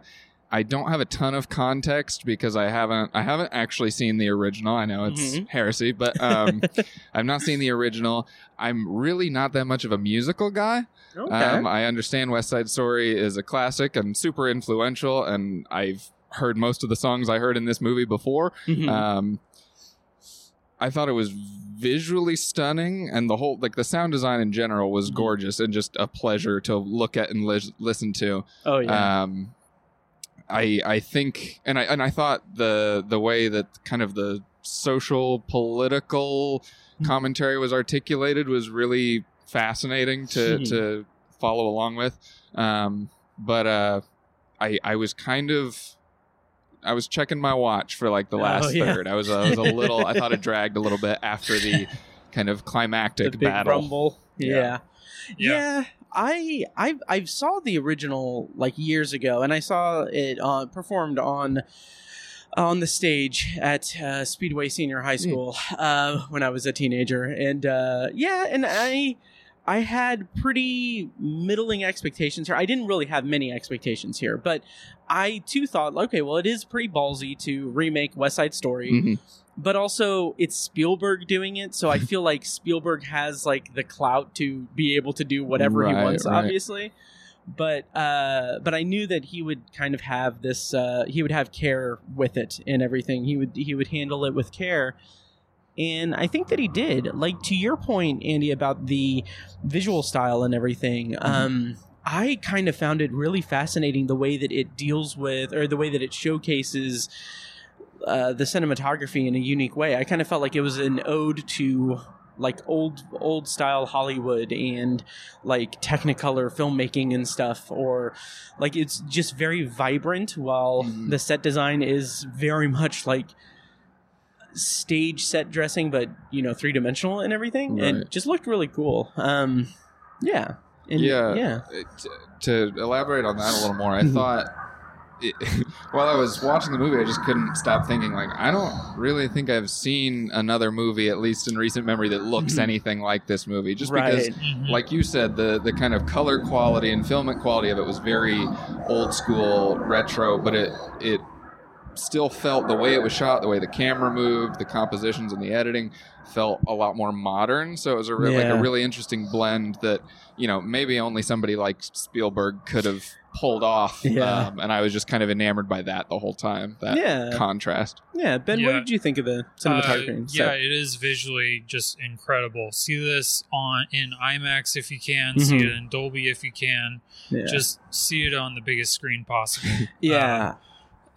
I don't have a ton of context because I haven't I haven't actually seen the original. I know it's Mhm. heresy, but um, I've not seen the original. I'm really not that much of a musical guy. Okay. Um, I understand West Side Story is a classic and super influential, and I've heard most of the songs I heard in this movie before. Mhm. Um, I thought it was visually stunning, and the whole like the sound design in general was Mm-hmm. gorgeous and just a pleasure to look at and lis- listen to. oh yeah. Um, I I think, and I and I thought the the way that kind of the social political Mm-hmm. commentary was articulated was really fascinating to Mhm. to follow along with. Um, but uh, I I was kind of. I was checking my watch for like the Oh, last yeah. third. I was, I was a little. I thought it dragged a little bit after the kind of the climactic big battle. rumble. Yeah. Yeah. yeah. I I I saw the original like years ago, and I saw it uh, performed on on the stage at uh, Speedway Senior High School uh, when I was a teenager, and uh, yeah, and I I had pretty middling expectations here. I didn't really have many expectations here, but I too thought, okay, well, it is pretty ballsy to remake West Side Story Mhm. But also it's Spielberg doing it, so I feel like Spielberg has like the clout to be able to do whatever he wants, right. obviously. But uh, but I knew that he would kind of have this. Uh, he would have care with it and everything. He would he would handle it with care, and I think that he did. Like to your point, Andy, about the visual style and everything. Um, I kind of found it really fascinating the way that it deals with, or the way that it showcases uh, the cinematography in a unique way. I kind of felt like it was an ode to like old old style Hollywood and like Technicolor filmmaking and stuff, or like it's just very vibrant. While Mhm. the set design is very much like stage set dressing, but you know three dimensional and everything, and just looked really cool. Um, yeah, and, yeah, yeah. It- to elaborate on that a little more, I Mhm. thought it, while I was watching the movie, I just couldn't stop thinking like I don't really think I've seen another movie, at least in recent memory, that looks Mhm. anything like this movie. Just because, Right. Mhm. like you said, the the kind of color quality and filmic quality of it was very old school, retro, but it it still felt the way it was shot, the way the camera moved, the compositions and the editing felt a lot more modern. So it was a re- like a really interesting blend that you know maybe only somebody like Spielberg could have pulled off. Yeah. Um, and I was just kind of enamored by that the whole time. That Yeah. contrast. Yeah, Ben, what did you think of the cinematography? Uh, yeah, set? it is visually just incredible. See this on in IMAX if you can. See Mhm. it in Dolby if you can. yeah. Just see it on the biggest screen possible. yeah.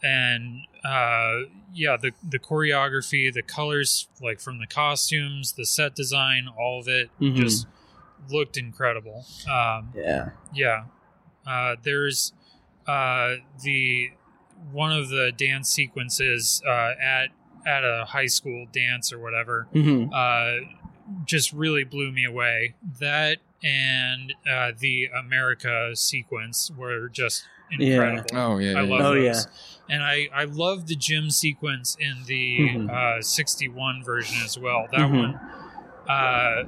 And uh, yeah, the the choreography, the colors, like from the costumes, the set design, all of it Mhm. just looked incredible. Um, yeah. yeah. Uh, there's uh, the one of the dance sequences uh, at at a high school dance or whatever hmm uh, just really blew me away. That and uh, the America sequence were just incredible. Oh yeah. I yeah, love Oh, those. And I, I love the gym sequence in the Mhm. uh, 61 version as well. That Mhm. one, uh,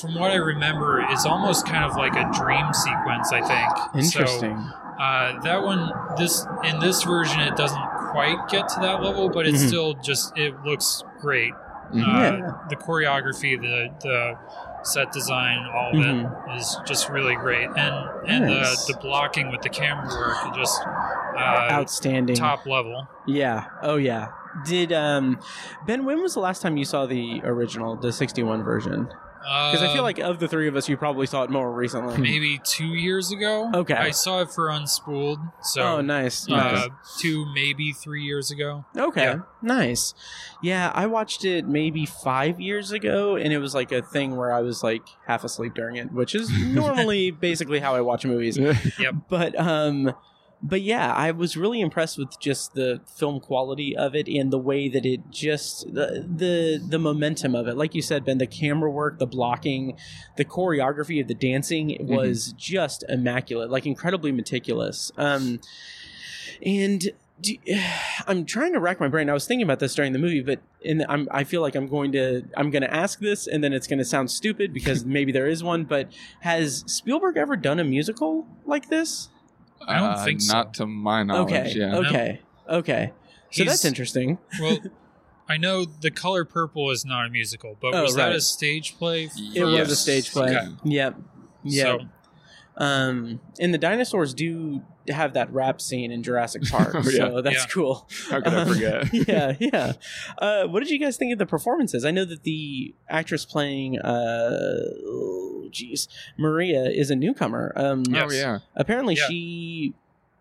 from what I remember, is almost kind of like a dream sequence, I think. Interesting. So, uh, that one, this in this version, it doesn't quite get to that level, but it's Mhm. still just, it looks great. Mhm. Uh, Yeah. The choreography, the, the set design, all of it is just really great. And, and Mm-hmm. Nice. the, the blocking with the camera work, just, uh, Outstanding. top level. Yeah. Oh yeah. Did um Ben? When was the last time you saw the original, the '61 version? Because I feel Um, like of the three of us, you probably saw it more recently. maybe two years ago. Okay. I saw it for Unspooled. So oh, nice. uh, nice. two, maybe three years ago. Okay, yeah. nice. Yeah, I watched it maybe five years ago, and it was like a thing where I was like half asleep during it, which is normally basically how I watch movies. Yep. But um, but yeah, I was really impressed with just the film quality of it and the way that it just the the the momentum of it. Like you said, Ben, the camera work, the blocking, the choreography of the dancing was just immaculate, like incredibly meticulous. Um, and do, I'm trying to rack my brain. I was thinking about this during the movie, but and I'm I feel like I'm going to I'm going to ask this, and then it's going to sound stupid because maybe there is one. But has Spielberg ever done a musical like this? I don't Uh, think so. Not to my knowledge. Okay, Yeah. okay, okay. So He's- that's interesting. Well, I know The Color Purple is not a musical, but Oh, was that a stage play? It was a stage play. Okay. Yep. Yep. So, Um, and the dinosaurs do have that rap scene in Jurassic Park, Oh, yeah. so that's Yeah. cool. How could I Um, forget? yeah, yeah. Uh, what did you guys think of the performances? I know that the actress playing, uh, oh, geez, Maria is a newcomer. Um, Yes. Oh yeah. apparently Yeah. she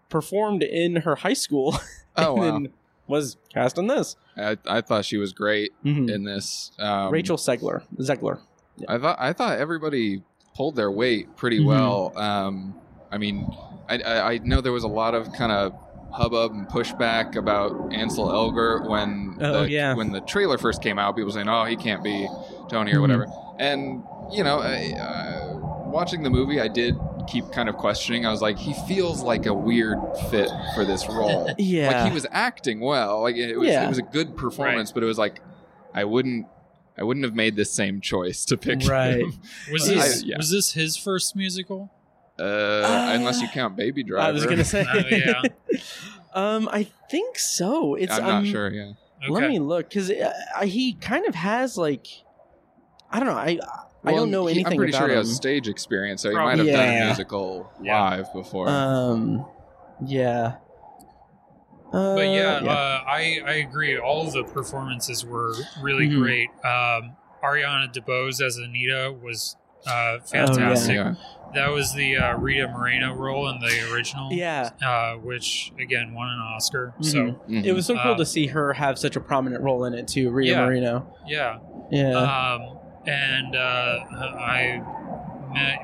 performed in her high school Oh and wow. was cast in this. I, I thought she was great Mhm. in this. Um, Rachel Segler. Zegler. I thought I thought everybody pulled their weight pretty Mhm. well. Um, I mean, I, I, I know there was a lot of kind of hubbub and pushback about Ansel Elgort when Oh, the, yeah. when the trailer first came out. People saying, "Oh, he can't be Tony" or Mhm. whatever. And you know, I, uh, watching the movie, I did keep kind of questioning. I was like, he feels like a weird fit for this role. Yeah. like he was acting well. Like it was, Yeah. it was a good performance, but it was like I wouldn't. I wouldn't have made the same choice to pick Right. him. was I- yeah. was this his first musical? Uh, unless you count Baby Driver. I was gonna say. Oh, yeah. um, I think so. It's I'm not um, sure. Yeah. Let me look because uh, he kind of has like, I don't know. I I don't know he- anything I'm pretty about sure he him. has stage experience, so he Probably. might have done a musical Yeah. live before. Um, yeah. Uh, But yeah, Uh, I I agree. All of the performances were really Mhm. great. Um, Ariana DeBose as Anita was uh, Oh, fantastic. yeah. That was the uh, Rita Moreno role in the original. yeah. uh, which again won an Oscar. So Mhm. Mhm. It was so cool Uh, to see her have such a prominent role in it too, Rita Yeah. Moreno. yeah, Yeah. um, and uh, I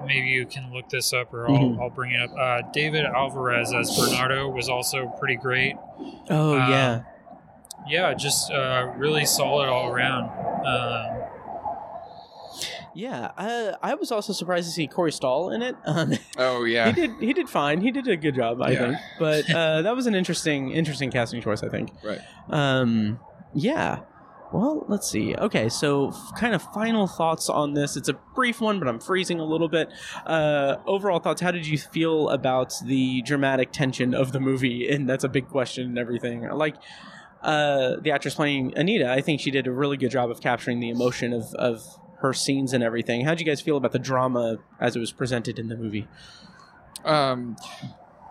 maybe you can look this up or I'll, Mhm. I'll bring it up. Uh, David Alvarez as Bernardo was also pretty great. oh yeah. Yeah, just uh, really solid all around. Um, Yeah. Uh, I was also surprised to see Corey Stoll in it. Um, Oh he yeah. did he did fine. He did a good job, I Yeah. think. But uh, that was an interesting interesting casting choice, I think. Right. Um, yeah. Well, let's see. Okay, so f- kind of final thoughts on this. It's a brief one, but I'm freezing a little bit. Uh, overall thoughts. How did you feel about the dramatic tension of the movie? And that's a big question and everything. Like uh, the actress playing Anita, I think she did a really good job of capturing the emotion of of her scenes and everything. How did you guys feel about the drama as it was presented in the movie? Um,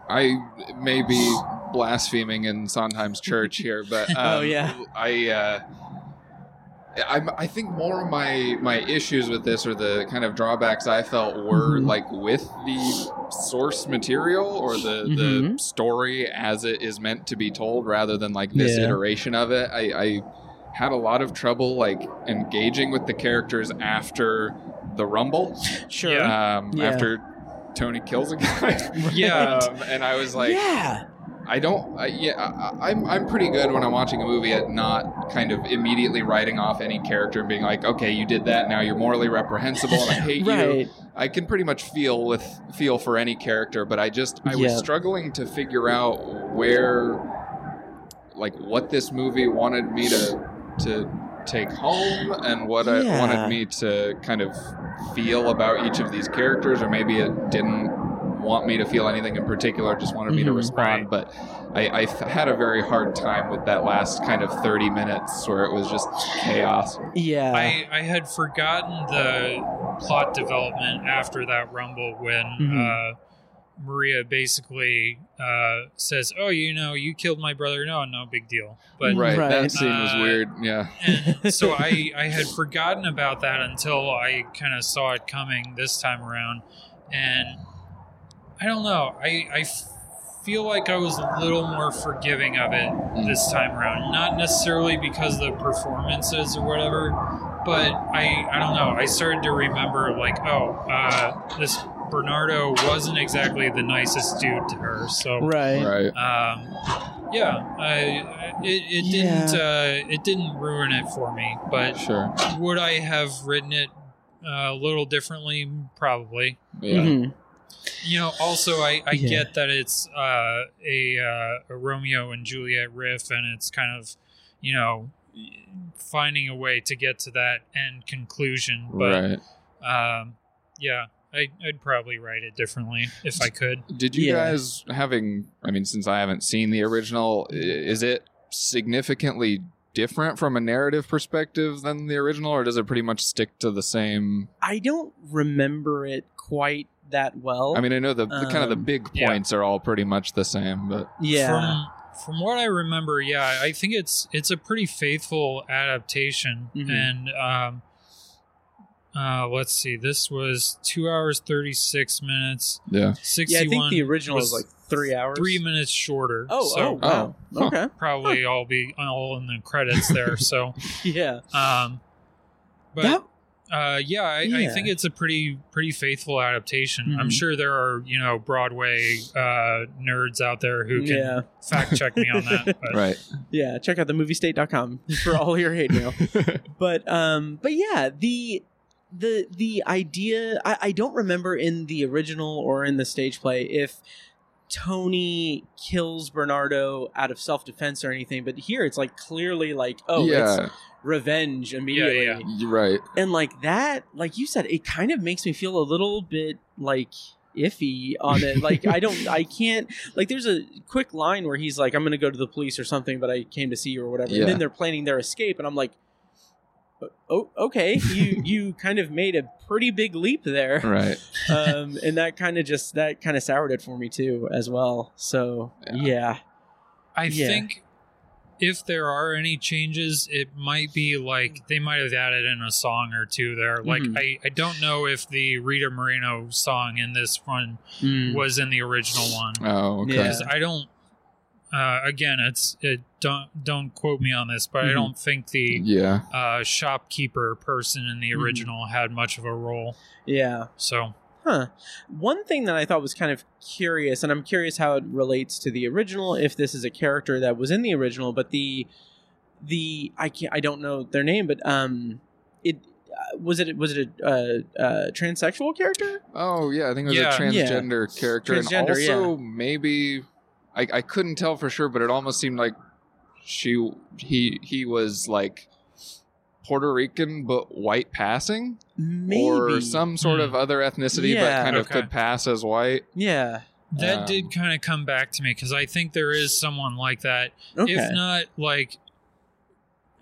I may be blaspheming in Sondheim's church here, but um, Oh, yeah. I. Uh, I, I think more of my my issues with this or the kind of drawbacks I felt were Mhm. like with the source material or the the Mhm. story as it is meant to be told rather than like this Yeah. iteration of it. I, I had a lot of trouble like engaging with the characters after the rumble Sure. Um, Yeah. after Tony kills a guy. Yeah. um, and I was like, yeah. I don't. I, yeah, I, I'm I'm pretty good when I'm watching a movie at not kind of immediately writing off any character and being like, okay, you did that, now you're morally reprehensible, and I hate you. I can pretty much feel with feel for any character, but I just I was struggling to figure out where, like, what this movie wanted me to to take home and what it Yeah. wanted me to kind of feel about each of these characters, or maybe it didn't want me to feel anything in particular, just wanted me to Mhm. respond. Right. But I had a very hard time with that last kind of 30 minutes where it was just chaos. Yeah. I, I had forgotten the plot development after that rumble when Mhm. uh, Maria basically uh, says, "Oh, you know, you killed my brother. No, no big deal." But right, Right. that scene was Uh, weird. Yeah. so I I had forgotten about that until I kind of saw it coming this time around, and I don't know. I I f- feel like I was a little more forgiving of it this time around. Not necessarily because of the performances or whatever, but I I don't know. I started to remember like, oh, uh, this Bernardo wasn't exactly the nicest dude to her. So Right. Right. um, yeah, I, I- it, it Yeah. didn't uh, it didn't ruin it for me. But Sure. would I have written it uh, a little differently? Probably. Yeah. Mhm. You know, also I, I Yeah. get that it's uh, a uh, a Romeo and Juliet riff, and it's kind of you know finding a way to get to that end conclusion. But right. um, yeah, I, I'd probably write it differently if I could. Did you Yeah. guys having? I mean, since I haven't seen the original, is it significantly different from a narrative perspective than the original, or does it pretty much stick to the same? I don't remember it quite that well. I mean, I know the, the kind of the Um, big yeah. points are all pretty much the same, but yeah. From from what I remember, yeah, I think it's it's a pretty faithful adaptation, Mhm. and um, uh, let's see, this was two hours thirty six minutes. yeah. Sixty yeah. I think the original was, like three hours. three minutes shorter. Oh, so oh, wow. Oh. Okay. probably all be all in the credits there. So, Yeah. um, but that uh, yeah, I, I think it's a pretty pretty faithful adaptation. I'm Mhm. sure there are you know Broadway uh, nerds out there who can Yeah. fact check me on that. But Right. yeah, check out the moviestate.com for all your hate mail. but um but yeah, the the the idea I, I don't remember in the original or in the stage play if Tony kills Bernardo out of self defense or anything, but here it's like clearly like, oh, yeah. it's revenge immediately. yeah. You're right. And like that, like you said, it kind of makes me feel a little bit like iffy on it. Like I don't, I can't. Like there's a quick line where he's like, "I'm going to go to the police or something," but I came to see you or whatever. Yeah. And then they're planning their escape, and I'm like, "Oh, okay, you you kind of made a pretty big leap there." Right. um, and that kind of just that kind of soured it for me too, as well. So yeah, I Yeah. think if there are any changes, it might be like they might have added in a song or two there. Like Mhm. I, I don't know if the Rita Moreno song in this one Mm. was in the original one Oh, okay. Yeah. because I don't. Uh, again, it's it don't don't quote me on this, but I Mhm. don't think the Yeah. uh, shopkeeper person in the Mhm. original had much of a role. yeah. So Huh. One thing that I thought was kind of curious, and I'm curious how it relates to the original, if this is a character that was in the original, but the the I can't I don't know their name, but um, it uh, was it was it a uh, uh, transsexual character? Oh yeah, I think it was Yeah. a transgender character, Transgender, and also maybe I, I couldn't tell for sure, but it almost seemed like she he he was like Puerto Rican but white passing, Maybe or some sort Hmm. of other ethnicity, Yeah. but kind of Okay. could pass as white. Yeah. that Um, did kind of come back to me because I think there is someone like that Okay. if not like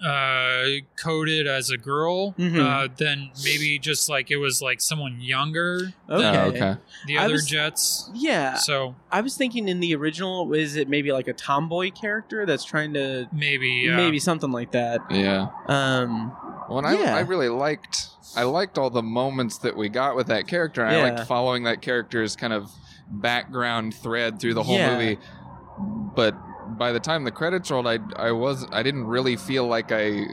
uh coded as a girl Mhm. uh then maybe just like it was like someone younger okay. than Oh, okay. the other was- jets Yeah. so I was thinking in the original, is it maybe like a tomboy character that's trying to maybe yeah. maybe something like that? Yeah. Um. Well, and Yeah. I, I really liked I liked all the moments that we got with that character. And I liked following that character's kind of background thread through the whole Yeah. movie. But by the time the credits rolled, I I was I didn't really feel like I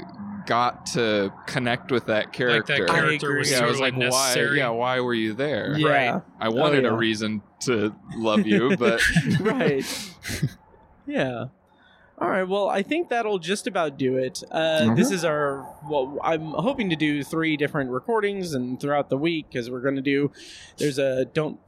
got to connect with that like character. that character was yeah, I was like, why? Yeah, why were you there? Yeah. I wanted yeah. a reason to love you, but right. Yeah. All right. Well, I think that'll just about do it. Uh, Mhm. This is our. Well, I'm hoping to do three different recordings and throughout the week because we're going to do. There's a don't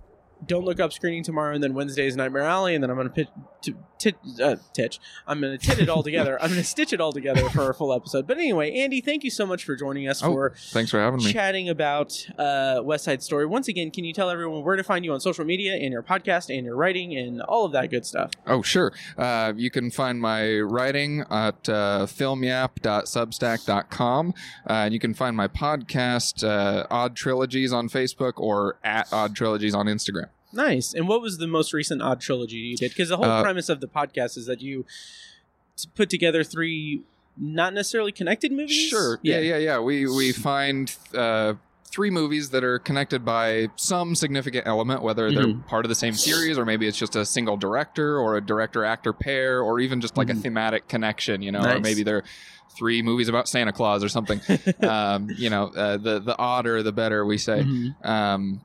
don't look up screening tomorrow, and then Wednesday's Nightmare Alley, and then I'm going to pitch to tit uh, titch. I'm going to tit it all together. I'm going to stitch it all together for a full episode. But anyway, Andy, thank you so much for joining us Oh, for thanks for having me. chatting about uh, West Side Story. Once again, can you tell everyone where to find you on social media and your podcast and your writing and all of that good stuff? Oh, sure. Uh, you can find my writing at uh, filmyap.substack.com. Uh, and you can find my podcast, uh, Odd Trilogies, on Facebook or at Odd Trilogies on Instagram. Nice. And what was the most recent odd trilogy you did? Because the whole Uh, premise of the podcast is that you put together three not necessarily connected movies. Sure. Yeah, yeah, yeah. We, we find uh, three movies that are connected by some significant element, whether they're Mhm. part of the same series or maybe it's just a single director or a director actor pair or even just like a Mhm. thematic connection, you know, or maybe they're three movies about Santa Claus or something. um, you know, uh, the the odder the better we say. Mhm. Um,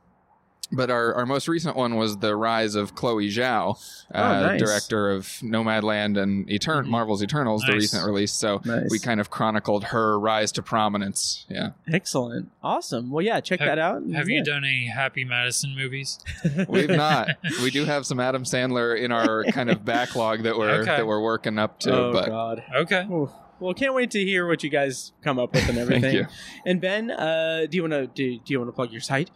but our, our most recent one was the rise of Chloe Zhao, uh, Oh, nice. director of Nomadland and Etern- Marvel's Eternals, the recent release. So Nice. we kind of chronicled her rise to prominence. Yeah, Excellent. Awesome. Well, yeah, check Have- that out. Have Yeah. you done any Happy Madison movies? we've not. we do have some Adam Sandler in our kind of backlog that we're Okay. that we're working up to. Oh but God. Okay. Oof. Well, can't wait to hear what you guys come up with and everything. you. And Ben, uh, do you want to do, do you want to plug your site?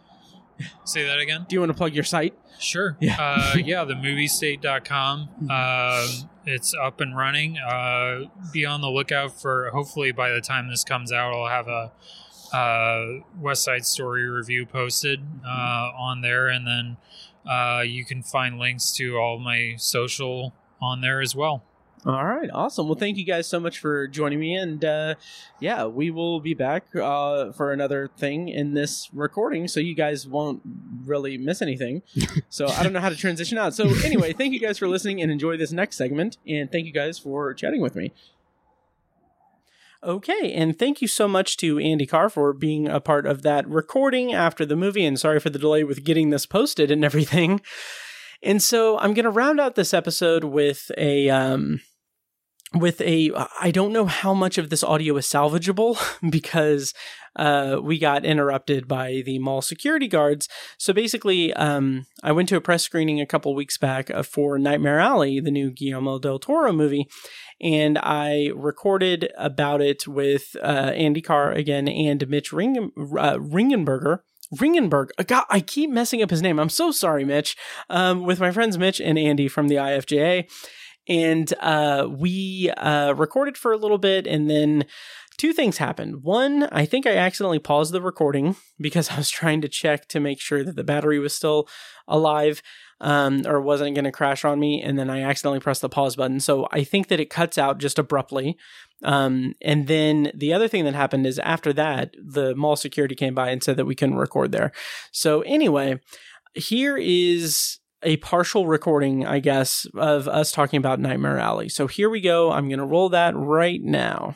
Say that again. Do you want to plug your site? Sure. Yeah. Uh, yeah, the moviestate.com. Um, it's up and running. Uh, be on the lookout for, hopefully, by the time this comes out, I'll have a uh, West Side Story review posted uh, on there. And then uh, you can find links to all my social on there as well. All right, awesome. Well, thank you guys so much for joining me, and uh, yeah, we will be back uh, for another thing in this recording, so you guys won't really miss anything. so I don't know how to transition out. So anyway, thank you guys for listening, and enjoy this next segment, and thank you guys for chatting with me. Okay, and thank you so much to Andy Carr for being a part of that recording after the movie, and sorry for the delay with getting this posted and everything. And so I'm going to round out this episode with a um, with a I don't know how much of this audio is salvageable because uh, we got interrupted by the mall security guards. So basically, um, I went to a press screening a couple weeks back uh, for Nightmare Alley, the new Guillermo del Toro movie, and I recorded about it with uh, Andy Carr again and Mitch Ring- uh, Ringenberger. Ringenberg. Uh, God, I keep messing up his name. I'm so sorry, Mitch. Um, with my friends Mitch and Andy from the IFJA and uh, we uh, recorded for a little bit and then two things happened. One i think i accidentally paused the recording because i was trying to check to make sure that the battery was still alive um, or wasn't going to crash on me and then i accidentally pressed the pause button. So i think that it cuts out just abruptly. Um, and then the other thing that happened is after that the mall security came by and said that we couldn't record there. So anyway here is a partial recording, I guess, of us talking about Nightmare Alley. So here we go. I'm going to roll that right now.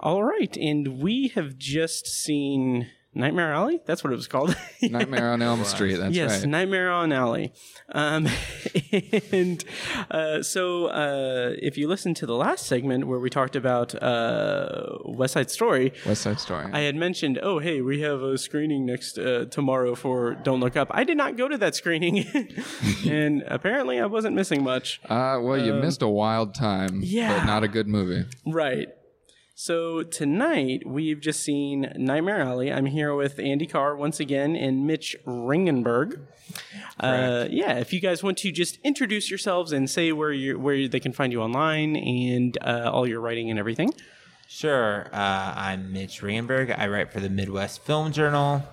All right. And we have just seen Nightmare Alley. That's what it was called. Nightmare on Elm Street. That's yes, right. Nightmare on Alley. Um, and uh, so, uh, if you listen to the last segment where we talked about uh, West Side Story, West Side Story. I had mentioned, oh, hey, we have a screening next uh, tomorrow for Don't Look Up. I did not go to that screening, and apparently I wasn't missing much. Uh, well, you Um, missed a wild time, yeah. but not a good movie. Right. So tonight we've just seen Nightmare Alley. I'm here with Andy Carr once again and Mitch Ringenberg. Uh, yeah, if you guys want to just introduce yourselves and say where you where they can find you online and uh, all your writing and everything. Sure. Uh, I'm Mitch Ringenberg. I write for the Midwest Film Journal.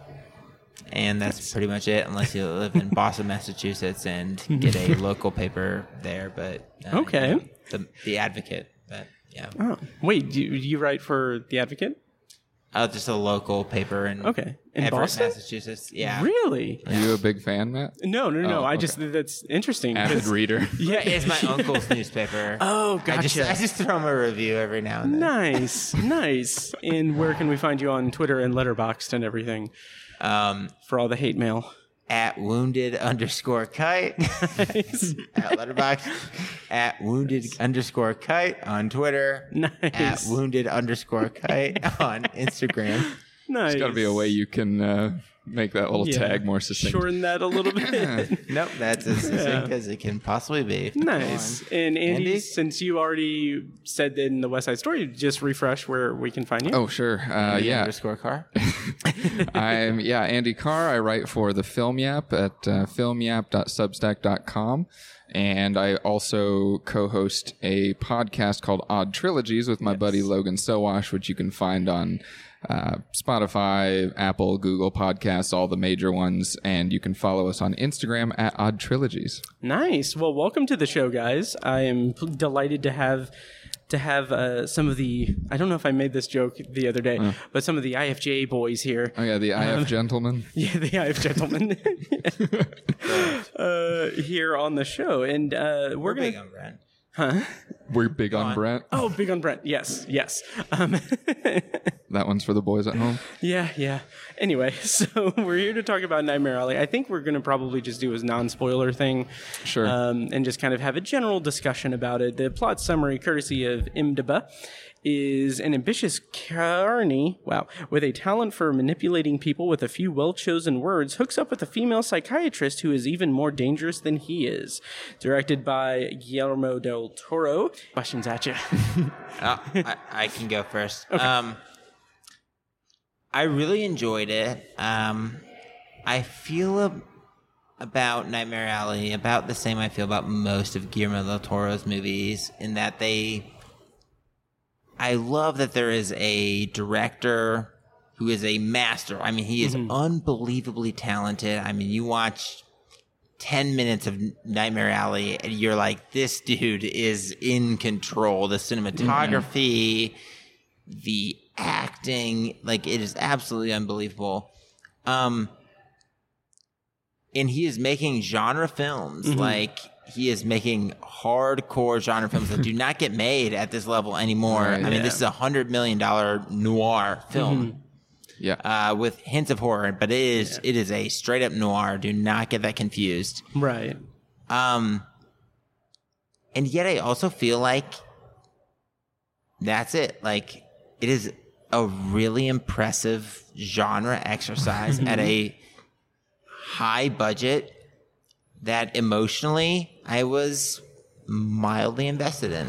And that's pretty much it, unless you live in Boston, Massachusetts, and get a local paper there. But uh, Okay. you know, the the Advocate. But yeah, Oh, wait, you you write for the Advocate? oh, just a local paper in Okay, in Everett, Boston? Massachusetts. Yeah, Really? Are you a big fan, Matt? No, no, no. Oh, I okay. just that's interesting. Avid 'cause- reader. Yeah, it's my uncle's newspaper. Oh, I just, gotcha. I just throw him a review every now and then. Nice, nice. And where can we find you on Twitter and Letterboxd and everything Um, for all the hate mail? At wounded underscore kite Nice. at Letterboxd at wounded underscore kite on twitter nice. at wounded underscore kite on instagram Nice. There's got to be a way you can uh, make that little Yeah. tag more succinct. Shorten that a little bit. nope that's as Yeah. succinct as it can possibly be nice. And Andy, Andy? since you already said that in the West Side Story, just refresh where we can find you. Oh, sure. Uh, yeah. underscore car I'm yeah Andy Carr. I write for the Film Yap at uh, filmyap.substack.com, and I also co-host a podcast called Odd Trilogies with my buddy Logan Sowash, which you can find on uh, Spotify, Apple, Google Podcasts, all the major ones, and you can follow us on Instagram at Odd Trilogies. Nice. Well, welcome to the show, guys. I am p- delighted to have to have uh, some of the. I don't know if I made this joke the other day, but some of the IFJ boys here. Oh yeah, the IF gentlemen. Yeah, the IF gentlemen uh, here on the show, and uh, we're, we're gonna. Big on brand huh? We're big on on. Brent. Oh, big on Brent. Yes, yes. Um, that one's for the boys at home. Yeah, yeah. Anyway, so we're here to talk about Nightmare Alley. I think we're going to probably just do a non-spoiler thing, Sure. um, and just kind of have a general discussion about it. The plot summary, courtesy of IMDb, is an ambitious carney, wow, with a talent for manipulating people with a few well-chosen words, hooks up with a female psychiatrist who is even more dangerous than he is. Directed by Guillermo del Toro. Questions at you. Oh, I, I can go first. Um, I really enjoyed it. Um, I feel ab- about Nightmare Alley about the same I feel about most of Guillermo del Toro's movies, in that they. I love that there is a director who is a master. I mean, he is unbelievably talented. I mean, you watch 10 minutes of Nightmare Alley and you're like, this dude is in control. The cinematography, the acting, like, it is absolutely unbelievable. Um, and he is making genre films. Mhm. Like, he is making hardcore genre films that do not get made at this level anymore. Right. I mean, Yeah. this is a hundred million dollar noir film Yeah. uh, with hints of horror, but it is it is a straight up noir. Do not get that confused. right. Um, and yet I also feel like that's it. Like it is a really impressive genre exercise at a high budget that emotionally I was mildly invested in.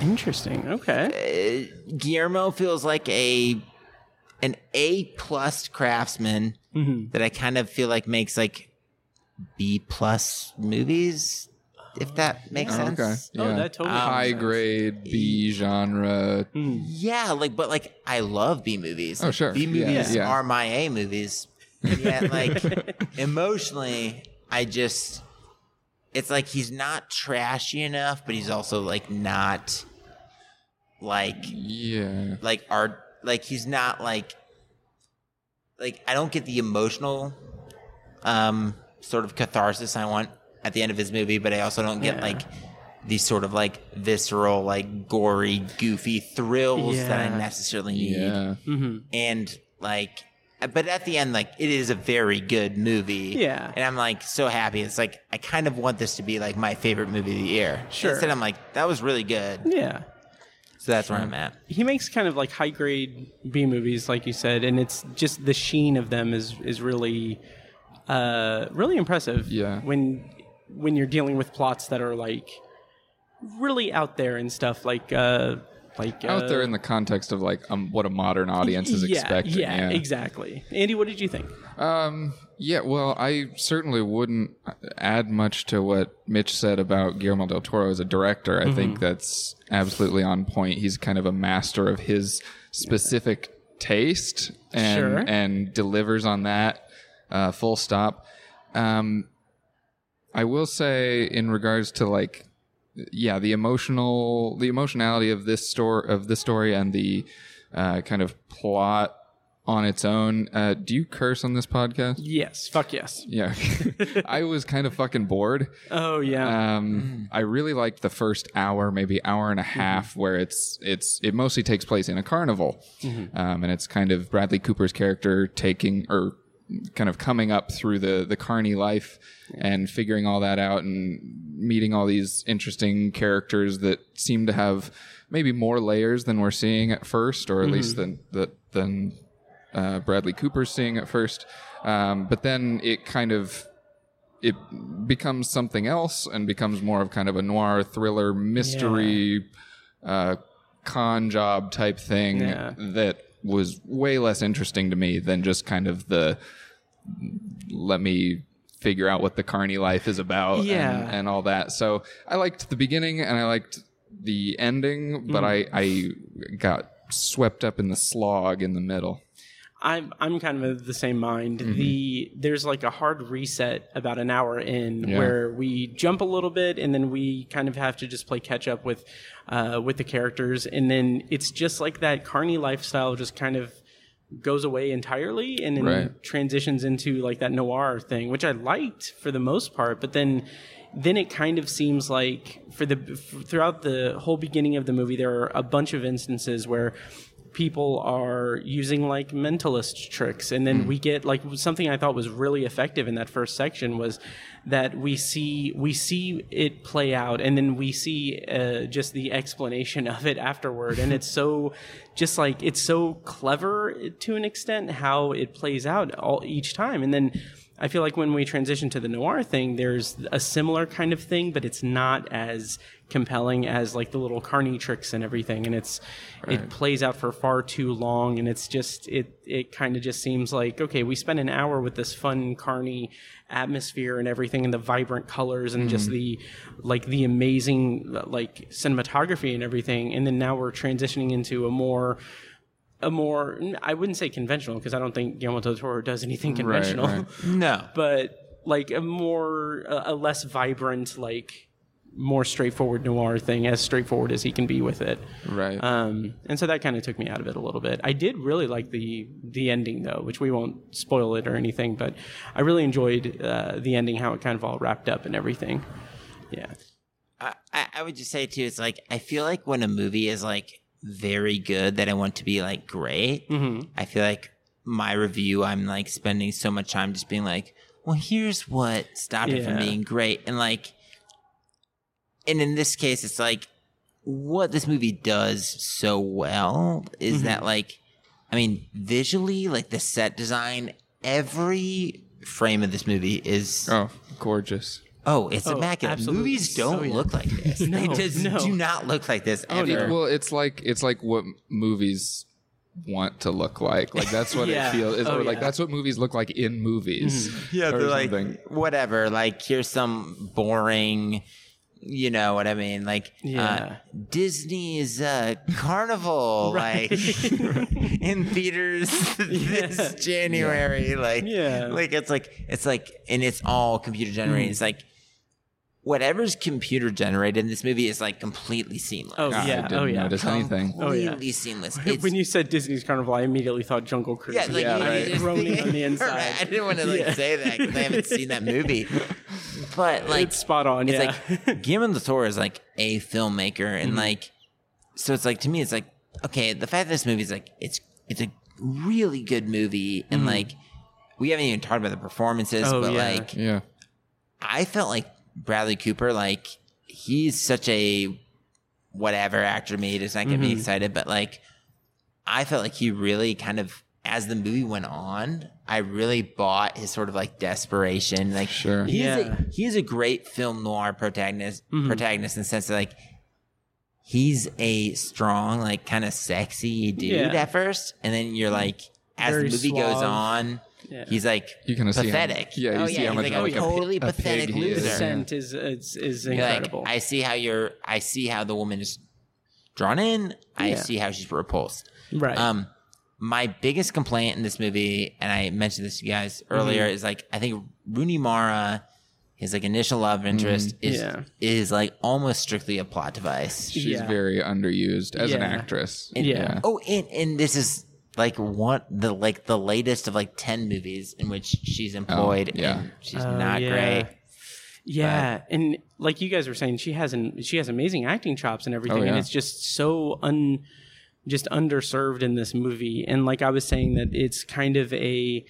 Interesting. Okay. Uh, Guillermo feels like a an A plus craftsman Mhm. that I kind of feel like makes like B plus movies, if that makes Oh, sense. okay. Oh, that totally High grade B genre. Yeah, like but like I love B movies. Oh, Like, sure. B movies Yeah, yeah. are my A movies. And yet, like emotionally, I just it's like he's not trashy enough, but he's also like not like Yeah. like art like he's not like like I don't get the emotional um sort of catharsis I want at the end of his movie, but I also don't get Yeah. like these sort of like visceral, like gory, goofy thrills that I necessarily need. Yeah. hmm And like but at the end, like it is a very good movie. Yeah. And I'm like so happy. It's like I kind of want this to be like my favorite movie of the year. Sure. Instead I'm like, that was really good. Yeah. So that's where I'm at. He makes kind of like high grade B movies, like you said, and it's just the sheen of them is is really, uh, really impressive. Yeah. When when you're dealing with plots that are like really out there and stuff, like uh, like Out uh, there in the context of like um, what a modern audience is yeah, expecting. Yeah, Yeah, exactly. Andy, what did you think? Um, yeah, well, I certainly wouldn't add much to what Mitch said about Guillermo del Toro as a director. I think that's absolutely on point. He's kind of a master of his specific taste and Sure. and delivers on that uh, full stop. Um, I will say in regards to like yeah the emotional the emotionality of this story of this story and the uh, kind of plot on its own. Uh, do you curse on this podcast? Yes, fuck yes. yeah. I was kind of fucking bored. Oh yeah, um, I really liked the first hour, maybe hour and a half, where it's it's it mostly takes place in a carnival, um, and it's kind of Bradley Cooper's character taking or kind of coming up through the the carny life and figuring all that out and meeting all these interesting characters that seem to have maybe more layers than we're seeing at first, or at least than that than uh, Bradley Cooper's seeing at first. Um, but then it kind of it becomes something else and becomes more of kind of a noir thriller mystery uh, con job type thing Yeah. that was way less interesting to me than just kind of the let me figure out what the carny life is about Yeah. and, and all that so i liked the beginning and i liked the ending but Mm. i i got swept up in the slog in the middle I'm I'm kind of of the same mind. The there's like a hard reset about an hour in Yeah. where we jump a little bit and then we kind of have to just play catch up with uh, with the characters and then it's just like that carny lifestyle just kind of goes away entirely and then Right. transitions into like that noir thing, which I liked for the most part, but then then it kind of seems like for the f- throughout the whole beginning of the movie there are a bunch of instances where people are using like mentalist tricks. And then we get like something i thought was really effective in that first section was that we see we see it play out and then we see uh, just the explanation of it afterward. And it's so just like it's so clever to an extent how it plays out all each time. And then I feel like when we transition to the noir thing, there's a similar kind of thing, but it's not as compelling as like the little carny tricks and everything, and it's it plays out for far too long, and it's just it it kind of just seems like okay, we spent an hour with this fun carny atmosphere and everything, and the vibrant colors and just mm-hmm. the like the amazing like cinematography and everything, and then now we're transitioning into a more a more I wouldn't say conventional because I don't think Guillermo del Toro does anything conventional, right. No. but like a more a, a less vibrant like more straightforward noir thing as straightforward as he can be with it Right. um, and so that kind of took me out of it a little bit i did really like the the ending though which we won't spoil it or anything but i really enjoyed uh, the ending how it kind of all wrapped up and everything yeah I, I I would just say too, it's like I feel like when a movie is like very good that I want to be like great, Mhm. I feel like my review, I'm like spending so much time just being like, well, here's what stopped it from being great. And like, and in this case, it's like what this movie does so well is Mm-hmm. that like, I mean, visually, like the set design, every frame of this movie is oh, gorgeous. Oh, it's Oh, immaculate. absolutely. Movies don't Oh, yeah. look like this. they just no. do not look like this ever. It- well, it's like it's like what movies want to look like. Like that's what Yeah. it feels. It's, Oh, or like yeah. that's what movies look like in movies. yeah, they're like whatever. Like here's some boring. You know what I mean? Like Yeah. uh, Disney's uh, Carnival, like in theaters this January. Like, Yeah. like it's like it's like, and it's all computer generated. Mm. It's like whatever's computer generated in this movie is like completely seamless. oh I yeah didn't oh yeah notice anything. Oh, yeah. completely seamless. It's, when you said disney's carnival i immediately thought jungle cruise yeah, like Yeah, you- right. just Groaning on the inside. Right, I didn't want to like Yeah. say that because I haven't seen that movie. But like, it's spot on it's yeah like Guillermo del Toro is like a filmmaker, and mm-hmm. like, so it's like to me, it's like okay, the fact that this movie is like it's it's a really good movie, and mm-hmm. like we haven't even talked about the performances, Oh, but yeah. like Yeah. I felt like Bradley Cooper, like he's such a whatever actor to me. It does not get me Mhm. excited, but like I felt like he really kind of as the movie went on, I really bought his sort of like desperation. Like Sure. he's Yeah. a, he is a great film noir protagonist Mhm. protagonist in the sense that like he's a strong, like kind of sexy dude Yeah. at first, and then you're like as Very the movie goes on. Yeah. He's like You kind of see how- pathetic. yeah, you oh, see yeah, how he's much like of a like a totally a pathetic he loser. Yeah. scent is is is incredible Like, I see how you're. I see how the woman is drawn in. I Yeah. see how she's repulsed. right Um, my biggest complaint in this movie, and I mentioned this to you guys earlier, Mm-hmm. is like I think Rooney Mara, his like initial love interest, is Mm-hmm. Yeah. is like almost strictly a plot device. She's Yeah. very underused as an actress. And- Yeah. Oh, and and this is like one the like the latest of like ten movies in which she's oh, employed. yeah. and she's Oh, not yeah. great. Yeah, and like you guys were saying, she has an she has amazing acting chops and everything, Oh, yeah. and it's just so un just underserved in this movie. And like I was saying, that it's kind of a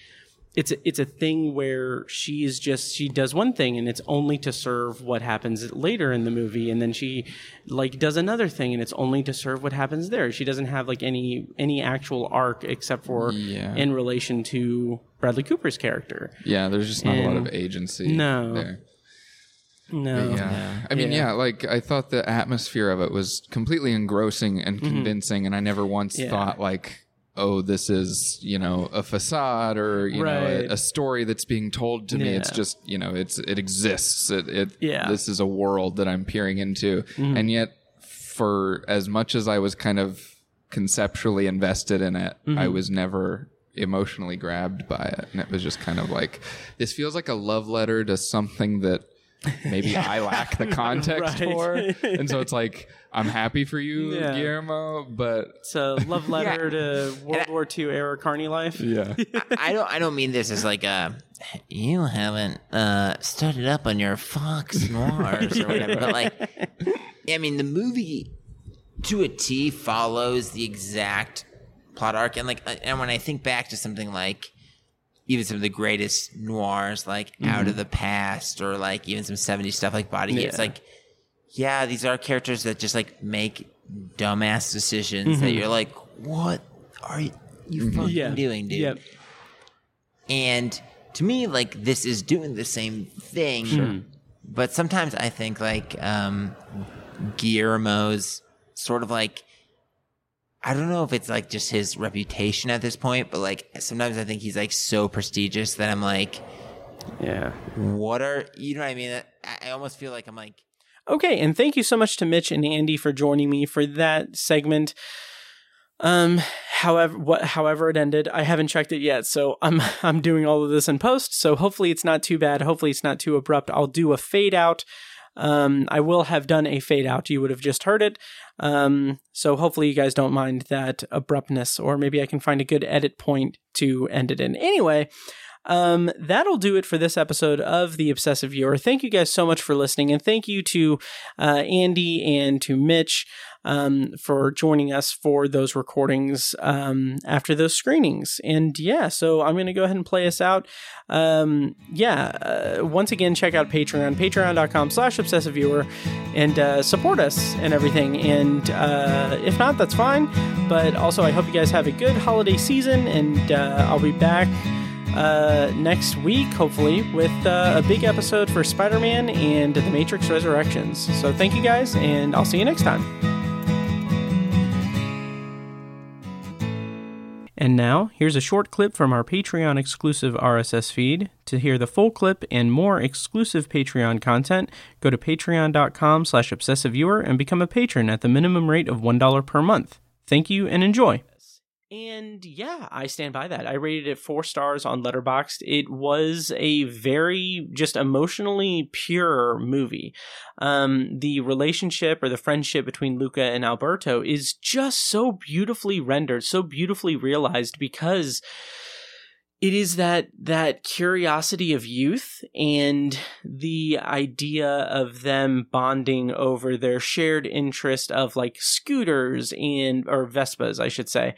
it's a, it's a thing where she is just she does one thing and it's only to serve what happens later in the movie and then she like does another thing and it's only to serve what happens there she doesn't have like any any actual arc except for Yeah. in relation to bradley cooper's character Yeah, there's just not a lot of agency No. there. no Yeah. I mean, Yeah. yeah. like I thought the atmosphere of it was completely engrossing and convincing, and I never once Mm-hmm. Yeah. thought like, oh, this is you know a facade or you know a, a story that's being told to me. It's just you know it's it exists. It, it Yeah. This is a world that I'm peering into, and yet for as much as I was kind of conceptually invested in it, I Mm-hmm. was never emotionally grabbed by it and it was just kind of like this feels like a love letter to something that maybe I lack the context Right. for. And so it's like, I'm happy for you, Yeah. Guillermo, but It's a love letter to World War II era Carney life. yeah. I don't I don't mean this as like a you haven't uh started up on your Fox Noirs or whatever, but like I mean the movie to a T follows the exact plot arc. And like, uh, and when I think back to something like even some of the greatest noirs, like Out of Mhm. the Past, or like even some 70s stuff like Body Heat, it's Yeah. like, yeah, these are characters that just like make dumbass decisions that Mhm. you're like, what are you, you fucking Yeah. doing, dude? Yep. And to me, like this is doing the same thing. Sure. But sometimes I think like um Guillermo's sort of like I don't know if it's like just his reputation at this point, but like sometimes I think he's like so prestigious that I'm like, yeah, what are you know what I mean? I, almost feel like I'm like, Okay, and thank you so much to Mitch and Andy for joining me for that segment. Um, however, what, however it ended, I haven't checked it yet, so I'm I'm doing all of this in post. So hopefully it's not too bad. Hopefully it's not too abrupt. I'll do a fade out. Um, I will have done a fade out. You would have just heard it. Um, so hopefully you guys don't mind that abruptness, or maybe I can find a good edit point to end it in. Anyway, um, that'll do it for this episode of The Obsessive Viewer. Thank you guys so much for listening, and thank you to uh, Andy and to Mitch um, for joining us for those recordings um, after those screenings. And yeah, so I'm going to go ahead and play us out. Um, yeah, uh, once again, check out Patreon, patreon.com slash obsessive viewer, and uh, support us and everything. And uh, if not, that's fine. But also, I hope you guys have a good holiday season, and uh, I'll be back uh, next week, hopefully, with uh, a big episode for Spider Man and The Matrix Resurrections. So thank you guys, and I'll see you next time. And now, here's a short clip from our Patreon exclusive RSS feed. To hear the full clip and more exclusive Patreon content, go to patreon.com slash obsessiveviewer and become a patron at the minimum rate of $1 per month. Thank you and enjoy. And yeah, I stand by that. I rated it four stars on Letterboxd. It was a very just emotionally pure movie. Um, the relationship or the friendship between Luca and Alberto is just so beautifully rendered, so beautifully realized because it is that that curiosity of youth and the idea of them bonding over their shared interest of like scooters and or Vespas, I should say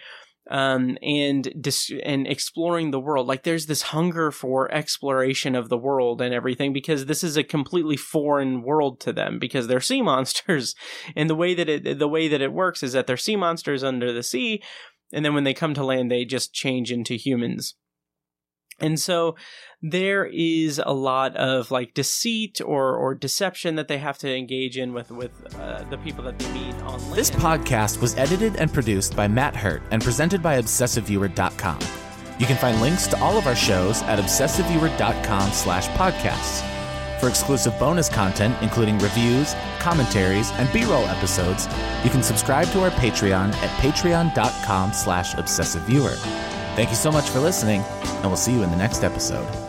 um, and dis- and exploring the world. Like there's this hunger for exploration of the world and everything because this is a completely foreign world to them because they're sea monsters. And the way that it the way that it works is that they're sea monsters under the sea, and then when they come to land, they just change into humans. And so there is a lot of like deceit or, or deception that they have to engage in with with uh, the people that they meet. This podcast was edited and produced by Matt Hurt and presented by ObsessiveViewer.com. You can find links to all of our shows at ObsessiveViewer.com slash podcasts. For exclusive bonus content, including reviews, commentaries, and B-roll episodes, you can subscribe to our Patreon at patreon.com slash obsessiveviewer. Thank you so much for listening, and we'll see you in the next episode.